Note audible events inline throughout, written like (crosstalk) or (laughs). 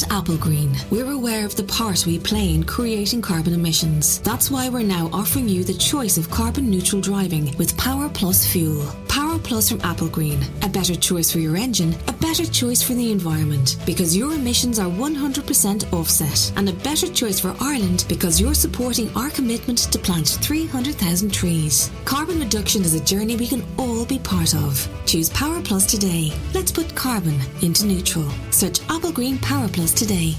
At Apple Green, we're aware of the part we play in creating carbon emissions. That's why we're now offering you the choice of carbon neutral driving with Power Plus fuel. Power Plus from Apple Green, a better choice for your engine, a better choice for the environment, because your emissions are 100% offset, and a better choice for Ireland because you're supporting our commitment to plant 300,000 trees. Carbon reduction is a journey we can all be part of. Choose Power Plus today. Let's put carbon into neutral. Search Apple Green Power Plus today.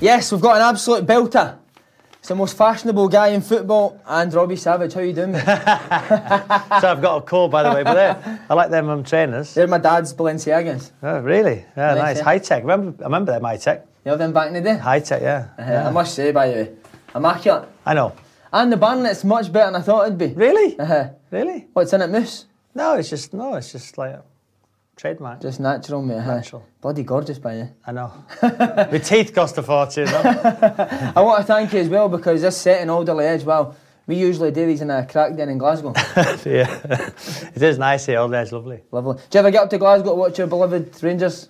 Yes, we've got an absolute belter. It's the most fashionable guy in football, and Robbie Savage. How you doing, (laughs) so I've got a call, by the way, but I like them um, trainers. They're my dad's Balenciagas. Oh, really? Yeah, Nice, nice. High tech. Remember, I remember them high tech. You know them back in the day? High tech, yeah. Uh, yeah. I must say, by the way, immaculate. I know. And the Barnett's much better than I thought it'd be. Really? Uh-huh. Really? What's in it, Moose? No, it's just no. It's just like trademark. Just natural, mate. Natural. Bloody gorgeous, by you. I know. (laughs) My teeth cost a fortune. though. (laughs) I want to thank you as well because this set in Alderley Edge, well, we usually do these in a crack den in Glasgow. (laughs) yeah, it is nice here. All day, it's lovely. Lovely. Do you ever get up to Glasgow to watch your beloved Rangers?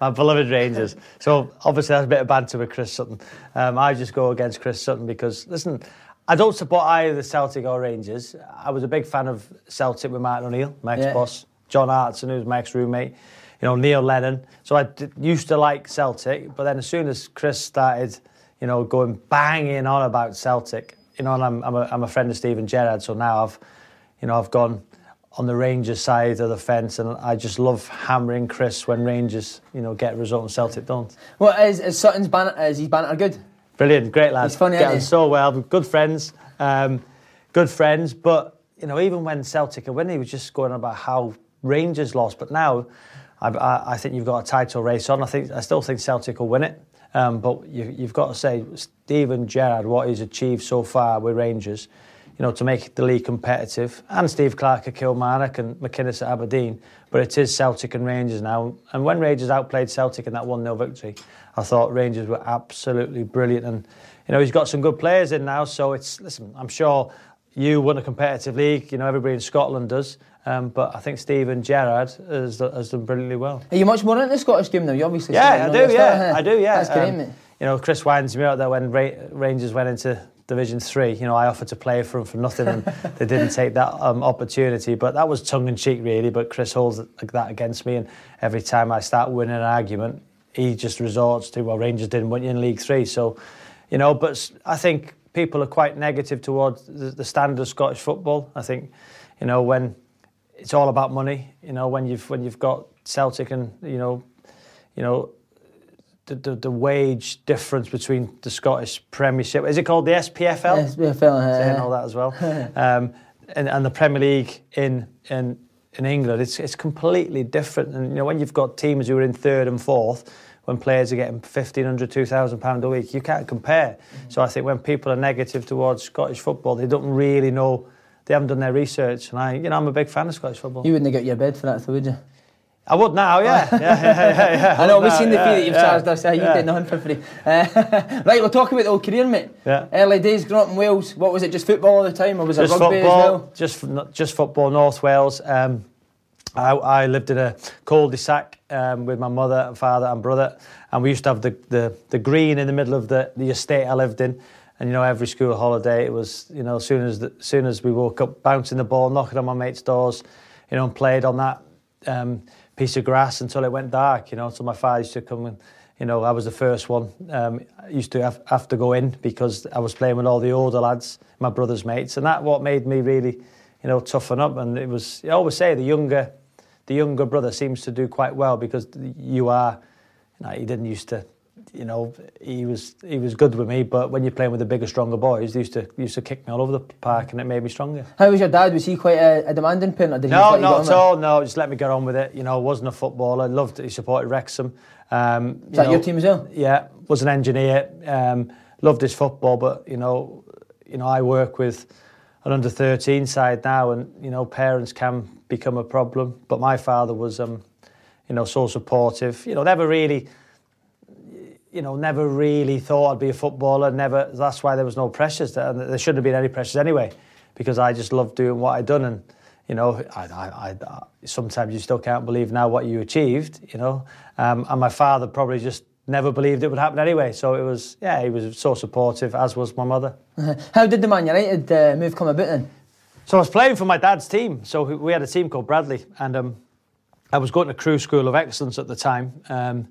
My beloved Rangers. So obviously that's a bit of banter with Chris Sutton. Um, I just go against Chris Sutton because listen, I don't support either the Celtic or Rangers. I was a big fan of Celtic with Martin O'Neill, my ex-boss, John Hartson, who's my ex-roommate, you know Neil Lennon. So I d- used to like Celtic, but then as soon as Chris started, you know, going banging on about Celtic, you know, and I'm, I'm, a, I'm a friend of Steven Gerrard, so now I've, you know, I've gone on the Rangers side of the fence, and I just love hammering Chris when Rangers, you know, get a result and Celtic don't. What is, is Sutton's banter? Is his banter good? Brilliant, great lad. He's funny, Get isn't he? so well, good friends, um, good friends. But you know, even when Celtic are winning, he was just going on about how Rangers lost. But now, I, I, think you've got a title race on. I think I still think Celtic will win it. Um, but you, you've got to say, Steven Gerrard, what he's achieved so far with Rangers, you know, to make the league competitive, and Steve Clarke at Kilmarnock and McInnes at Aberdeen. But it is Celtic and Rangers now. And when Rangers outplayed Celtic in that 1 0 victory, I thought Rangers were absolutely brilliant. And, you know, he's got some good players in now. So it's, listen, I'm sure you won a competitive league, you know, everybody in Scotland does. Um, but I think Steven Gerrard has, has done brilliantly well. Are you much more into the Scottish game now? You obviously Yeah, I do. Yeah, start, (laughs) huh? I do. Yeah, That's great, Um, mate. You know, Chris winds me out that when Ra- Rangers went into Division Three, you know, I offered to play for them for nothing, and (laughs) they didn't take that um, opportunity. But that was tongue in cheek, really. But Chris holds that against me, and every time I start winning an argument, he just resorts to, well, Rangers didn't win you in League Three, so you know. But I think people are quite negative towards the, the standard of Scottish football. I think, you know, when it's all about money. You know, when you've when you've got Celtic and you know, you know, the the, the wage difference between the Scottish Premiership is it called the SPFL? Yes, yeah, Saying all that as well, (laughs) um, and and the Premier League in in in England, it's it's completely different. And you know, when you've got teams who are in third and fourth. When players are getting fifteen hundred, two thousand pound a week, you can't compare. So I think when people are negative towards Scottish football, they don't really know, they haven't done their research. And I, you know, I'm a big fan of Scottish football. You wouldn't have got your bed for that, though, would you? I would now, (laughs) yeah. yeah, yeah, yeah. I know, we've Now, seen the fee that you've charged us. You did nothing for free. Uh, (laughs) right, we'll talk about the old career, mate. Yeah. Early days growing up in Wales. What was it? Just football all the time, or was it rugby football, as well? just just football. North Wales. Um, I, I lived in a cul-de-sac um, with my mother, and father, and brother, and we used to have the, the, the green in the middle of the, the estate I lived in. And you know, every school holiday, it was you know, as soon as the, as soon as we woke up, bouncing the ball, knocking on my mates' doors, you know, and played on that um, piece of grass until it went dark. You know, so my father used to come and. You know, I was the first one. Um, I used to have, have to go in because I was playing with all the older lads, my brother's mates, and that what made me really, you know, toughen up. And it was, I always say, the younger, the younger brother seems to do quite well because you are, you know, he didn't used to, you know, he was he was good with me, but when you're playing with the bigger, stronger boys, they used to used to kick me all over the park, and it made me stronger. How was your dad? Was he quite a, a demanding parent? Or did he No, just you get not at it? all. No, just let me get on with it. You know, wasn't a footballer. Loved it. He supported Wrexham. Um, Is that your team as well? Yeah, was an engineer. Um, loved his football, but you know, you know, I work with an under 13 side now, and you know, parents can become a problem. But my father was, um, you know, so supportive. You know, never really. You know, never really thought I'd be a footballer. Never. That's why there was no pressures. There, and there shouldn't have been any pressures anyway, because I just loved doing what I'd done. And you know, I, I, I, I sometimes you still can't believe now what you achieved. You know, um, and my father probably just never believed it would happen anyway. So it was, yeah, he was so supportive, as was my mother. (laughs) How did the Man United uh, move come about then? So I was playing for my dad's team. So we had a team called Bradley, and um, I was going to Crewe School of Excellence at the time. Um,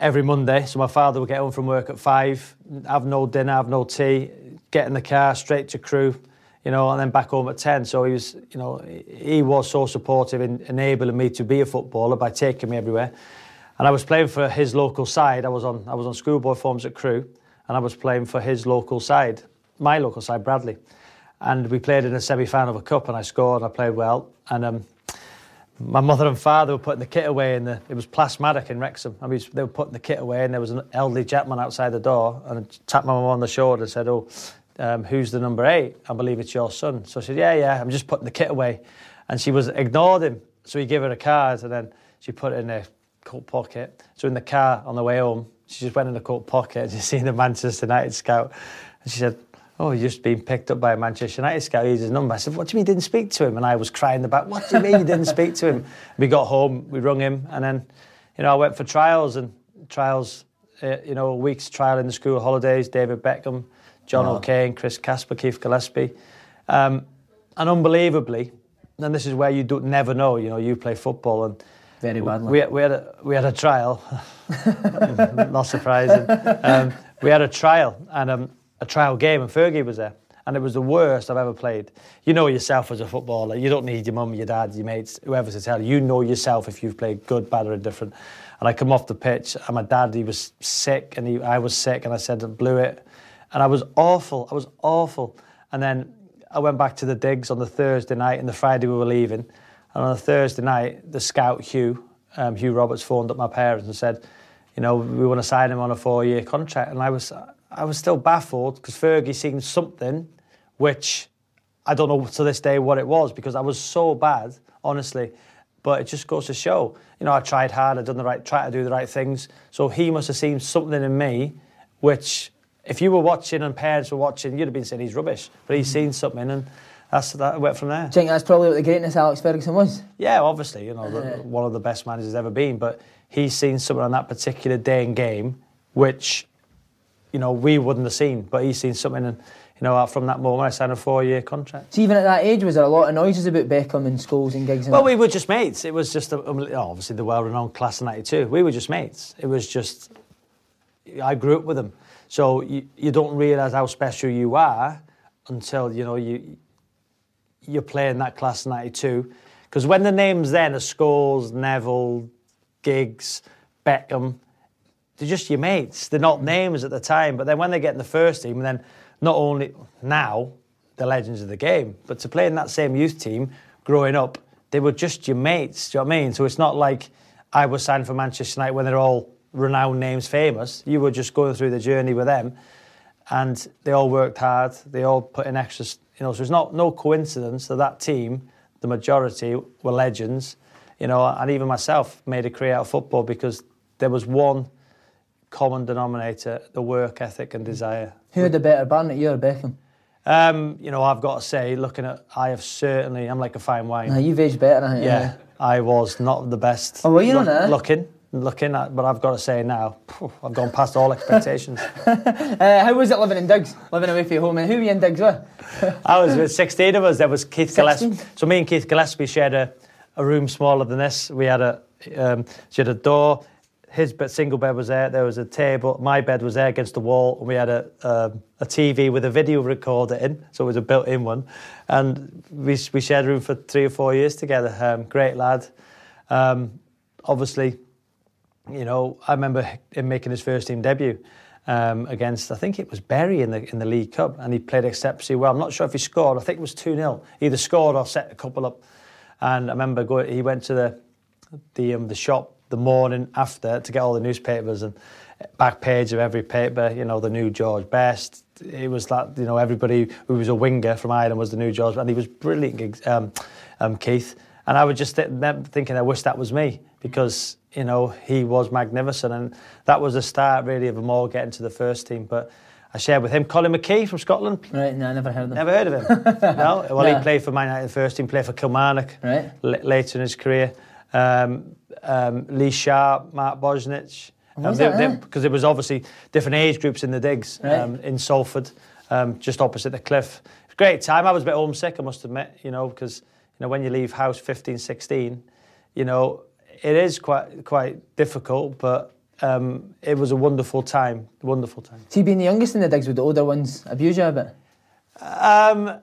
every Monday, so my father would get home from work at five, have no dinner, have no tea, get in the car straight to Crewe, you know, and then back home at ten. So he was, you know, he was so supportive in enabling me to be a footballer by taking me everywhere. And I was playing for his local side. I was on, I was on schoolboy forms at Crewe, and I was playing for his local side, my local side, Bradley. And we played in a semi-final of a cup, and I scored, and I played well. And um, my mother and father were putting the kit away, and it was Plas Madoc in Wrexham. I mean, they were putting the kit away, and there was an elderly gentleman outside the door, and I tapped my mum on the shoulder and said, "Oh, um, who's the number eight? I believe it's your son." So I said, "Yeah, yeah, I'm just putting the kit away," and she was ignored him. So he gave her a card, and then she put it in her coat pocket. So in the car on the way home, she just went in the coat pocket and (laughs) just seen the Manchester United scout, and she said. Oh, he's just been picked up by a Manchester United scout. Here's his number. I said, What do you mean you didn't speak to him? And I was crying in the back. What do you mean you didn't speak to him? (laughs) We got home, we rung him, and then, you know, I went for trials and trials, uh, you know, a week's trial in the school holidays. David Beckham, John O'Kane, Chris Casper, Keith Gillespie. Um, and unbelievably, and this is where you don't never know, you know, you play football and Very badly. we, we, had a, we had a trial, (laughs) not surprising. (laughs) Um, we had a trial and um, a trial game, and Fergie was there. And it was the worst I've ever played. You know yourself as a footballer. You don't need your mum, your dad, your mates, whoever to tell you. You know yourself if you've played good, bad, or indifferent. And I come off the pitch, and my dad, he was sick, and he, I was sick, and I said, I blew it. And I was awful. I was awful. And then I went back to the digs on the Thursday night, and the Friday we were leaving. And on the Thursday night, the scout Hugh, um, Hugh Roberts, phoned up my parents and said, you know, we want to sign him on a four-year contract. And I was, I was still baffled because Fergie seen something, which I don't know to this day what it was because I was so bad, honestly. But it just goes to show, you know, I tried hard, I done the right, tried to do the right things. So he must have seen something in me, which, if you were watching and parents were watching, you'd have been saying he's rubbish. But he's seen something, and that's that went from there. Do you think that's probably what the greatness Alex Ferguson was? Yeah, obviously, you know, the, uh. one of the best managers ever been, but he's seen something on that particular day and game, which, you know, we wouldn't have seen, but he's seen something, and you know, from that moment, I signed a four-year contract. So even at that age, was there a lot of noises about Beckham and Scholes and Giggs? And Well, that? we were just mates. It was just, a, um, obviously, the well-renowned class of '92. We were just mates. It was just, I grew up with them, so you, you don't realise how special you are until you know you you're playing that class of '92. Because when the names then are Scholes, Neville, Giggs, Beckham, they're just your mates. They're not hmm. names at the time, but then when they get in the first team, and then not only now the legends of the game, but to play in that same youth team growing up, they were just your mates. Do you know what I mean? So it's not like I was signed for Manchester United when they're all renowned names, famous. You were just going through the journey with them, and they all worked hard. They all put in extra. You know, so it's not no coincidence that that team, the majority were legends. you know, and even myself made a career out of football because there was one common denominator: the work ethic and desire. Who had the better Barnett, you or Beckham? Um, you know, I've got to say, looking at, I have certainly, I'm like a fine wine. Nah, you've aged better, haven't you? yeah, I was not the best. Oh, were you not there? Looking, looking at, but I've got to say now, phew, I've gone past all expectations. (laughs) Uh, how was it living in Diggs? Living away from your home? And who were you in Diggs with? I was with 16 of us. There was Keith 16? Gillespie. So me and Keith Gillespie shared a, a room smaller than this. We had a, um, she had a door. His single bed was there. There was a table. My bed was there against the wall, and we had a um, a TV with a video recorder in, so it was a built-in one. And we we shared room for three or four years together. Um, great lad. Um, obviously, you know, I remember him making his first team debut um, against, I think it was Bury in the in the League Cup, and he played exceptionally well. I'm not sure if he scored. I think it was two 0 Either scored or set a couple up. And I remember going, he went to the the um, the shop the morning after to get all the newspapers and back page of every paper. You know, the new George Best. It was that you know everybody who was a winger from Ireland was the new George, and he was brilliant. Um, um, Keith. And I was just th- thinking, I wish that was me because you know he was magnificent, and that was the start really of them all getting to the first team. But I shared with him Colin McKee from Scotland. Right, no, I never heard of them. Never heard of him. (laughs) no. Well, Yeah. he played for Man United first team, played for Kilmarnock Right. l- later in his career. Um, um, Lee Sharpe, Mark Bosnich. was that, eh? Because there was obviously different age groups in the digs Right. um, in Salford, um, just opposite the cliff. It was a great time. I was a bit homesick, I must admit, you know, because you know when you leave house 15, 16, you know, it is quite quite difficult, but um, it was a wonderful time, wonderful time. See, being the youngest in the digs with the older ones abuse you a bit? Um,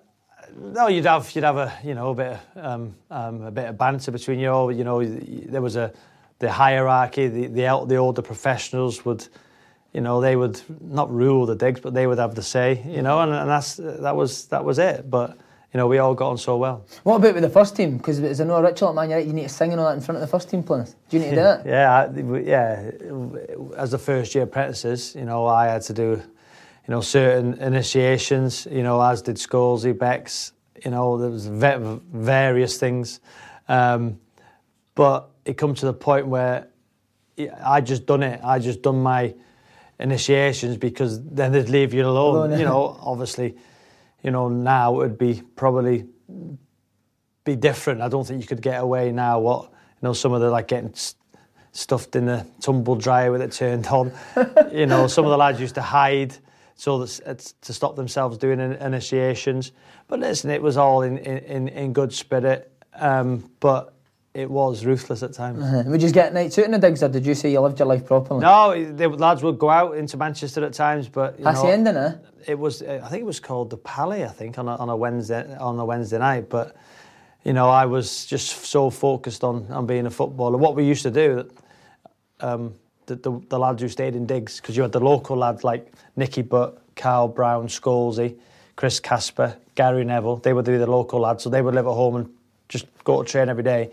no, you'd have you'd have a you know a bit of, um, um, a bit of banter between you all. You know, there was a the hierarchy. The the, the older professionals would, you know, they would not rule the digs, but they would have the say. You know, and, and that's that was that was it. But you know, we all got on so well. What about with the first team? Because as I know at Man you need to sing and all that in front of the first team players. Do you need to do that? Yeah, I- yeah. As the first year apprentices, you know, I had to do, you know, certain initiations. You know, as did Scholesy, Becks. You know, there was va- various things, um, but it come to the point where I just done it. I just done my initiations because then they'd leave you alone. Alone, you know, obviously, you know now it would be probably be different. I don't think you could get away now. What you know, some of the like getting stuffed in the tumble dryer with it turned on. (laughs) you know, some of the lads used to hide so that to stop themselves doing in- initiations. But listen, it was all in in, in good spirit, um, but it was ruthless at times. Uh, Would you get nights out in the Diggs, or did you say you lived your life properly? No, the lads would go out into Manchester at times, but you know, Hacienda, no? it was uh, I think it was called the Palais I think on a, on a Wednesday on a Wednesday night but you know I was just so focused on on being a footballer what we used to do um, the, the, the lads who stayed in digs because you had the local lads like Nicky Butt Carl Brown Scholesy Chris Casper Gary Neville. They would be the local lads so they would live at home and just go to train every day.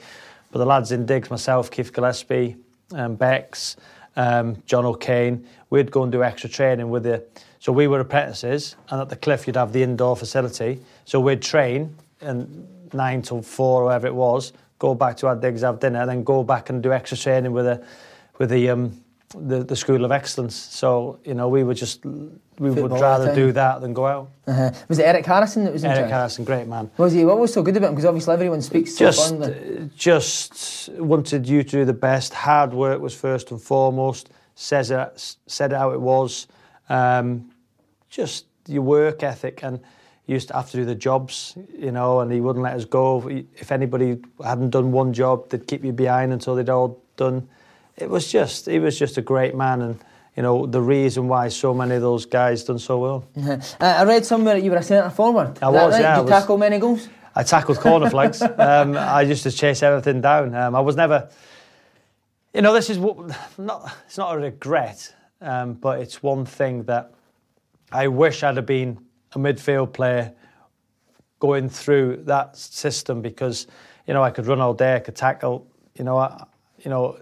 But the lads in digs myself Keith Gillespie um, Becks um, John O'Kane we'd go and do extra training with the so we were apprentices, and at the cliff you'd have the indoor facility. So we'd train and nine till four, or whatever it was, go back to our digs, have dinner, and then go back and do extra training with the with the um, the, the School of Excellence. So you know we would just we would rather do that than go out. Uh-huh. Was it Eric Harrison that was in Eric charge? Harrison, great man. Was he? What was so good about him? Because obviously everyone speaks so just fondly. uh, just wanted you to do the best. Hard work was first and foremost. Says it, said it how it was. Um, just your work ethic and you used to have to do the jobs, you know, and he wouldn't let us go. If anybody hadn't done one job, they'd keep you behind until they'd all done. It was just, he was just a great man and, you know, the reason why so many of those guys done so well. (laughs) Uh, I read somewhere that you were a centre forward. I was, right? yeah, Did I you was. tackle many goals? I tackled corner flags. (laughs) Um, I used to chase everything down. Um, I was never, you know, this is what not. It's not a regret, um, but it's one thing that I wish I'd have been a midfield player going through that system because, you know, I could run all day, I could tackle, you know, I, you know,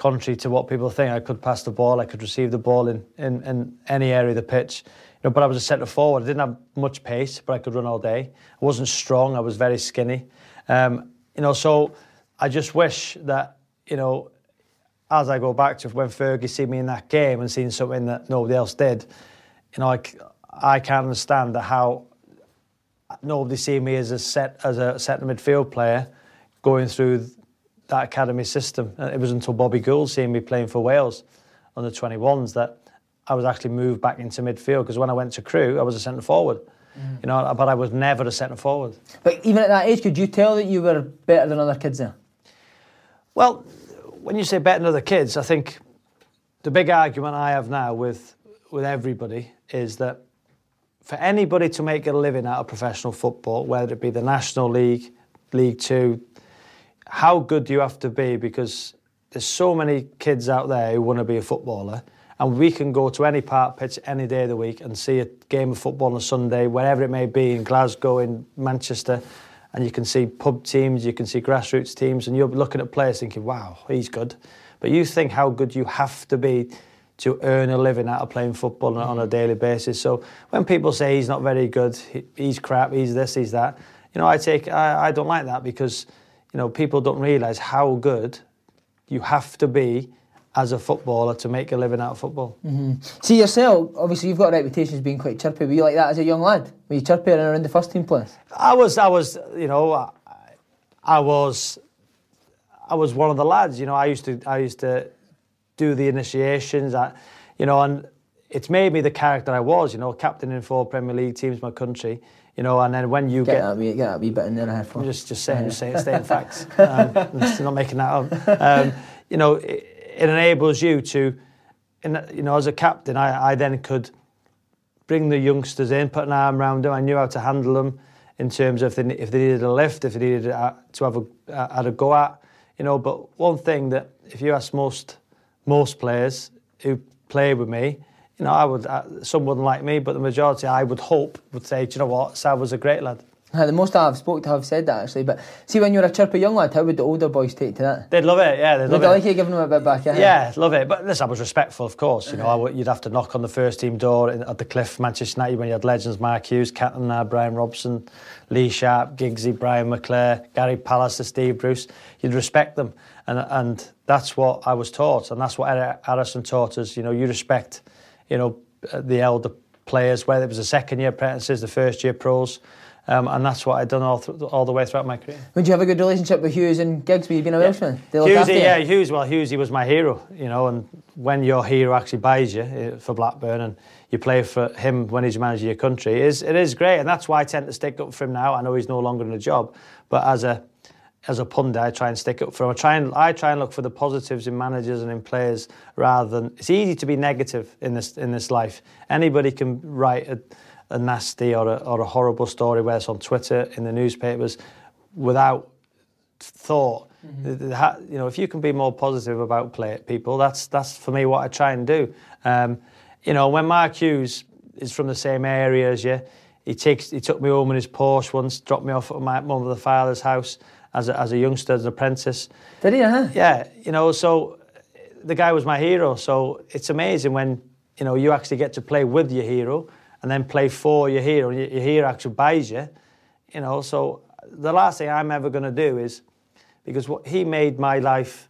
contrary to what people think, I could pass the ball, I could receive the ball in, in, in any area of the pitch. You know, but I was a centre forward. I didn't have much pace, but I could run all day. I wasn't strong. I was very skinny. Um, you know, so I just wish that you know, as I go back to when Fergie seen me in that game and seen something that nobody else did, you know, I, I can't understand that how nobody seen me as a set as a centre midfield player going through that academy system. It was until Bobby Gould seeing me playing for Wales on the 21s that I was actually moved back into midfield because when I went to Crewe, I was a centre forward. Mm. You know, but I was never a centre forward. But even at that age, could you tell that you were better than other kids there? Well, when you say better than other kids, I think the big argument I have now with with everybody is that for anybody to make a living out of professional football, whether it be the National League, League Two, how good do you have to be? Because there's so many kids out there who want to be a footballer, and we can go to any park pitch any day of the week and see a game of football on a Sunday, wherever it may be, in Glasgow, in Manchester, and you can see pub teams, you can see grassroots teams, and you're looking at players thinking, wow, he's good. But you think how good you have to be to earn a living out of playing football on a mm. daily basis. So when people say he's not very good, he's crap, he's this, he's that, you know, I take, I, I don't like that because, you know, people don't realise how good you have to be as a footballer to make a living out of football. Mm-hmm. See yourself, obviously you've got a reputation as being quite chirpy. Were you like that as a young lad? Were you chirpy around the first team players? I was, I was, you know, I, I was, I was one of the lads. You know, I used to, I used to do the initiations. I, you know, and it's made me the character I was. You know, captain in four Premier League teams, my country. You know, and then when you get, get that wee, get that wee bit in there, I fun. Just, just saying, just saying, staying (laughs) facts. Um, not making that up. Um, you know, it, it, enables you to, in, you know, as a captain, I, I then could bring the youngsters in, put an arm around them. I knew how to handle them in terms of if they, if they needed a lift, if they needed to have a, had a go at, you know. But one thing that if you ask most most players who play with me, you know, I would uh, some wouldn't like me, but the majority, I would hope, would say, do you know what, Sav was a great lad. Uh, the most I've spoke to have said that actually. But see, when you're a chirpy young lad, how would the older boys take to that? They'd love it, yeah. They'd love Would it. like you giving them a bit back? Yeah, yeah love it. But listen, I was respectful, of course. You know, would, you'd have to knock on the first team door at the Cliff, Manchester United, when you had legends Mark Hughes, Captain Brian Robson, Lee Sharpe, Giggsy, Brian McClair, Gary Pallister, Steve Bruce. You'd respect them, and and that's what I was taught, and that's what Harrison taught us. You know, you respect, you know, the elder players, whether it was the second year apprentices, the first year pros. Um, and that's what I'd done all, th- all the way throughout my career. Would you have a good relationship with Hughes and Giggs? Were you being a Welshman? Yeah. Hughesy, yeah, Hughes. Well, Hughesy was my hero, you know. And when your hero actually buys you uh, for Blackburn and you play for him when he's managing your country, it is it is great, and that's why I tend to stick up for him now. I know he's no longer in a job, but as a as a pundit, I try and stick up for him. I try and I try and look for the positives in managers and in players rather than it's easy to be negative in this in this life. Anybody can write a, a nasty or a, or a horrible story, whether it's on Twitter, in the newspapers, without thought. Mm-hmm. You know, if you can be more positive about play people, that's that's for me what I try and do. Um, you know, when Mark Hughes is from the same area as you, he takes he took me home in his Porsche once, dropped me off at my and father's house as a, as a youngster, as an apprentice. Did he? Huh? Yeah, you know, so the guy was my hero. So it's amazing when you know you actually get to play with your hero and then play for your hero, and your hero actually buys you. You know, so the last thing I'm ever going to do is because what he made my life,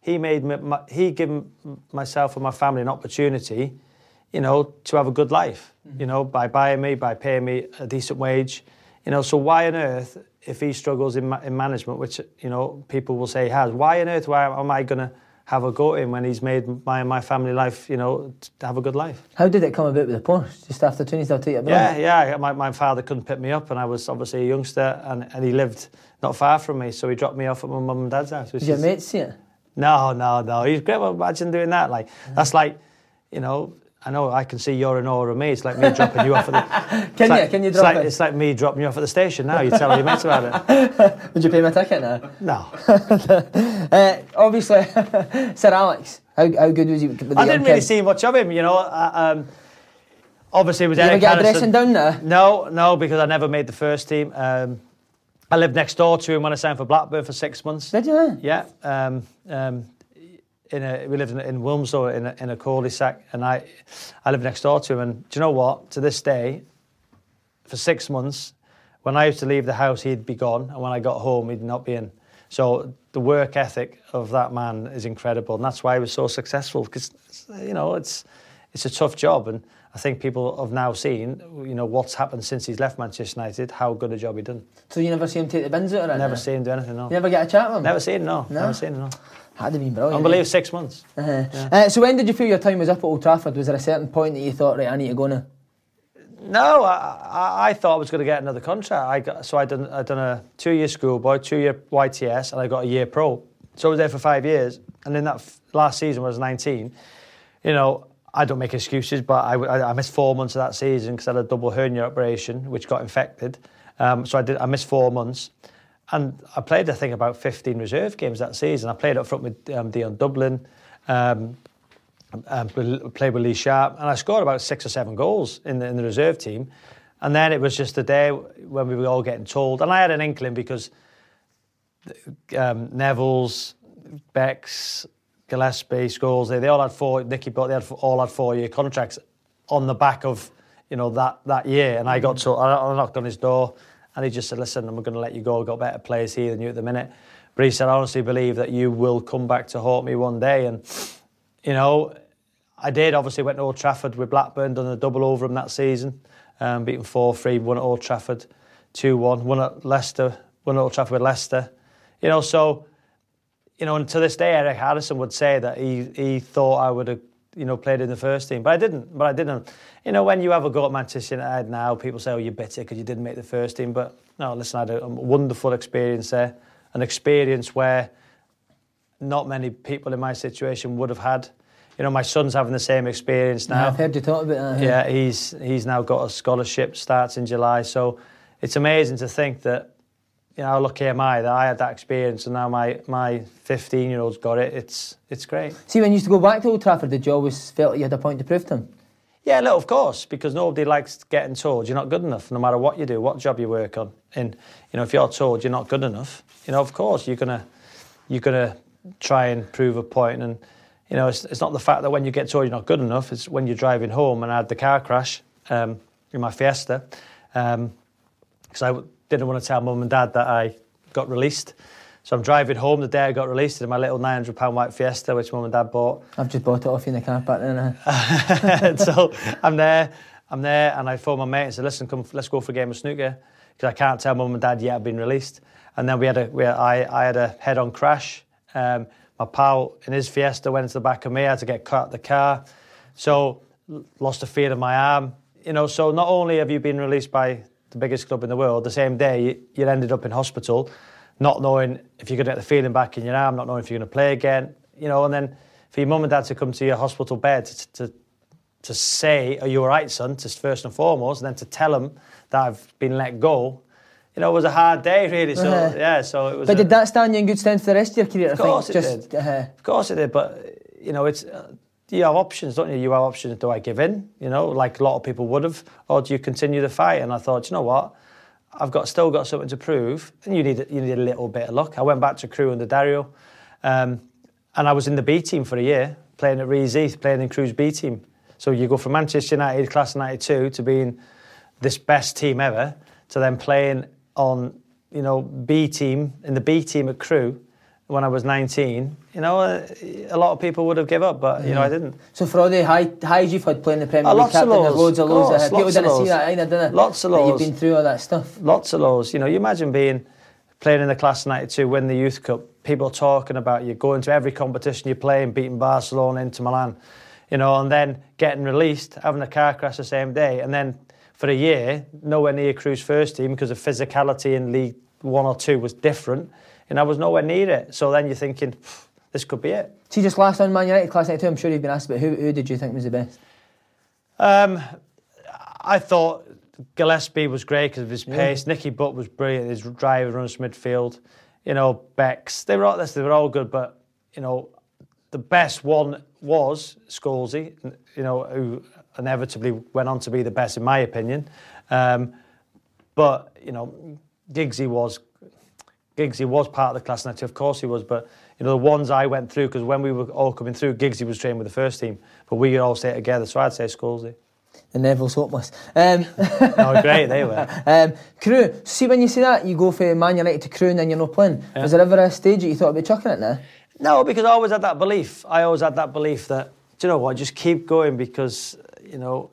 he made me, my, he gave myself and my family an opportunity, you know, to have a good life. Mm-hmm. You know, by buying me, by paying me a decent wage. You know, so why on earth if he struggles in, ma- in management, which you know people will say he has, why on earth why am I going to have a go at him when he's made my my family life, you know, to have a good life? How did it come about with the Porsche? Just after training, they'll take you Yeah, yeah. My, my father couldn't pick me up, and I was obviously a youngster, and, and he lived not far from me, so he dropped me off at my mum and dad's house. Did your mates see it? No, no, no. He's great. Well, imagine doing that. Like yeah. that's like, you know, I know I can see you're in awe of me. It's like me dropping you off at the. (laughs) can you? Like, can you drop it's like, it? It's like me dropping you off at the station now. You tell your mates about it. (laughs) Would you pay my ticket now? No. (laughs) uh, obviously, Sir Alex. How, how good was he? I didn't really kid? see much of him. You know, uh, um, obviously it was Did you ever get a dressing down there? No, no, because I never made the first team. Um, I lived next door to him when I signed for Blackburn for six months. Did you? Yeah. Um, um, in a, we lived in, in Wilmslow in a, in a cul-de-sac, and I, I lived next door to him. And do you know what? To this day, for six months, when I used to leave the house, he'd be gone, and when I got home, he'd not be in. So the work ethic of that man is incredible, and that's why he was so successful. Because you know it's it's a tough job, and I think people have now seen you know what's happened since he's left Manchester United, how good a job he done. So you never see him take the bins out or anything? Never see him do anything. No. You never get a chat with him? Never seen him. No. No? Never seen him. No. Had to been brilliant. Unbelievable. Six months. Uh-huh. Uh, so when did you feel your time was up at Old Trafford? Was there a certain point that you thought, right, I need to go now? No, I, I, I thought I was going to get another contract. I got, so I done I done a two year schoolboy, two year YTS, and I got a year pro. So I was there for five years, and in that f- last season, when I was 19, you know, I don't make excuses, but I, I, I missed four months of that season because I had a double hernia operation, which got infected. Um, so I did I missed four months, and I played I think about 15 reserve games that season. I played up front with um, Dion Dublin. Um, um, played with Lee Sharpe, and I scored about six or seven goals in the, in the reserve team. And then it was just the day when we were all getting told, and I had an inkling because um, Neville's, Beck's, Gillespie, Scholes, they, they all had four. Nicky, Butt they had all had four-year contracts on the back of you know that that year. And I got to, I knocked on his door, and he just said, "Listen, I'm going to let you go. I've got better players here than you at the minute." But he said, "I honestly believe that you will come back to haunt me one day." And you know, I did. Obviously, went to Old Trafford with Blackburn, done a double over him that season, um, beaten four three, won at Old Trafford, two one, won at Leicester, won at Old Trafford with Leicester. You know, so you know, and to this day, Eric Harrison would say that he he thought I would have you know played in the first team, but I didn't. But I didn't. You know, when you have a go at Manchester United now, people say, "Oh, you're bitter because you didn't make the first team." But no, listen, I had a, a wonderful experience there, an experience where not many people in my situation would have had. You know, my son's having the same experience now. I've heard you talk about that. Yeah, he's he's now got a scholarship, starts in July. So it's amazing to think that, you know, how lucky am I that I had that experience and now my my 15 year old's got it. It's it's great. See, when you used to go back to Old Trafford, did you always felt like you had a point to prove to him? Yeah, no, of course, because nobody likes getting told you're not good enough, no matter what you do, what job you work on. And you know, if you're told you're not good enough, you know, of course you're gonna you're gonna try and prove a point. And you know, it's, it's not the fact that when you get told you're not good enough, it's when you're driving home and I had the car crash um, in my Fiesta because I didn't want to tell mum and dad that I got released. So I'm driving home the day I got released in my little £900 white Fiesta, which mum and dad bought. I've just bought it off you in the car park then. (laughs) So I'm there, I'm there, and I phone my mate and said, "Listen, come, let's go for a game of snooker," because I can't tell mum and dad yet I've been released. And then we had a, we had, I, I had a head-on crash. Um, my pal in his Fiesta went into the back of me. I had to get cut out of the car, so lost a feel in my arm. You know, so not only have you been released by the biggest club in the world, the same day you, ended up in hospital, not knowing if you're going to get the feeling back in your arm, not knowing if you're going to play again. You know, and then for your mum and dad to come to your hospital bed to, to to say, "Are you all right, son?" To first and foremost, and then to tell them that I've been let go. You know, it was a hard day, really. So Uh-huh. yeah, so it was. But a- did that stand you in good stead for the rest of your career? Of I course think? it Just, did. Uh, Of course it did, but you know, it's uh, you have options, don't you? You have options. Do I give in? You know, like a lot of people would have, or do you continue the fight? And I thought, you know what? I've got still got something to prove, and you need you need a little bit of luck. I went back to Crewe under Dario, um, and I was in the B team for a year, playing at Rees playing in Crewe's B team. So you go from Manchester United, class of '92, to being this best team ever, to then playing on you know B team in the B team at Crewe when I was 19. You know, a lot of people would have give up, but you know I mm. didn't. so for all the high, highs you've had playing the Premier League lots of captain, there's lows. loads of Of lows. course, people lots of didn't see that either, did they? Lots of lows. You've been through all that stuff. Lots of lows. You know, you imagine being playing in the class of 92, win the youth cup, people talking about you, going to every competition you play and beating Barcelona into Milan, you know, and then getting released, having a car crash the same day, and then for a year, nowhere near Crewe's first team because the physicality in League One or Two was different, and I was nowhere near it. So then you're thinking, this could be it. See, just last on Man United class 92, I'm sure you've been asked about who, who did you think was the best? Um, I thought Gillespie was great because of his pace. Nicky Butt was brilliant. His drive runs midfield. You know, Becks. They were all this. they were all good, but you know, the best one was Scholesy. You know, who inevitably went on to be the best in my opinion. Um, but you know, Giggsy was Giggsy was part of the class 92, of course he was, but you know the ones I went through because when we were all coming through, Giggs he was training with the first team, but we all stayed together. So I'd say Scholesy. The Neville's hopeless. Um, no, (laughs) great, they were. (laughs) Um, Crewe, see when you see that, you go from Man United to Crewe and then you're not playing. Yeah. Was there ever a stage that you thought about chucking it now? No, because I always had that belief. I always had that belief that, do you know what, just keep going because, you know,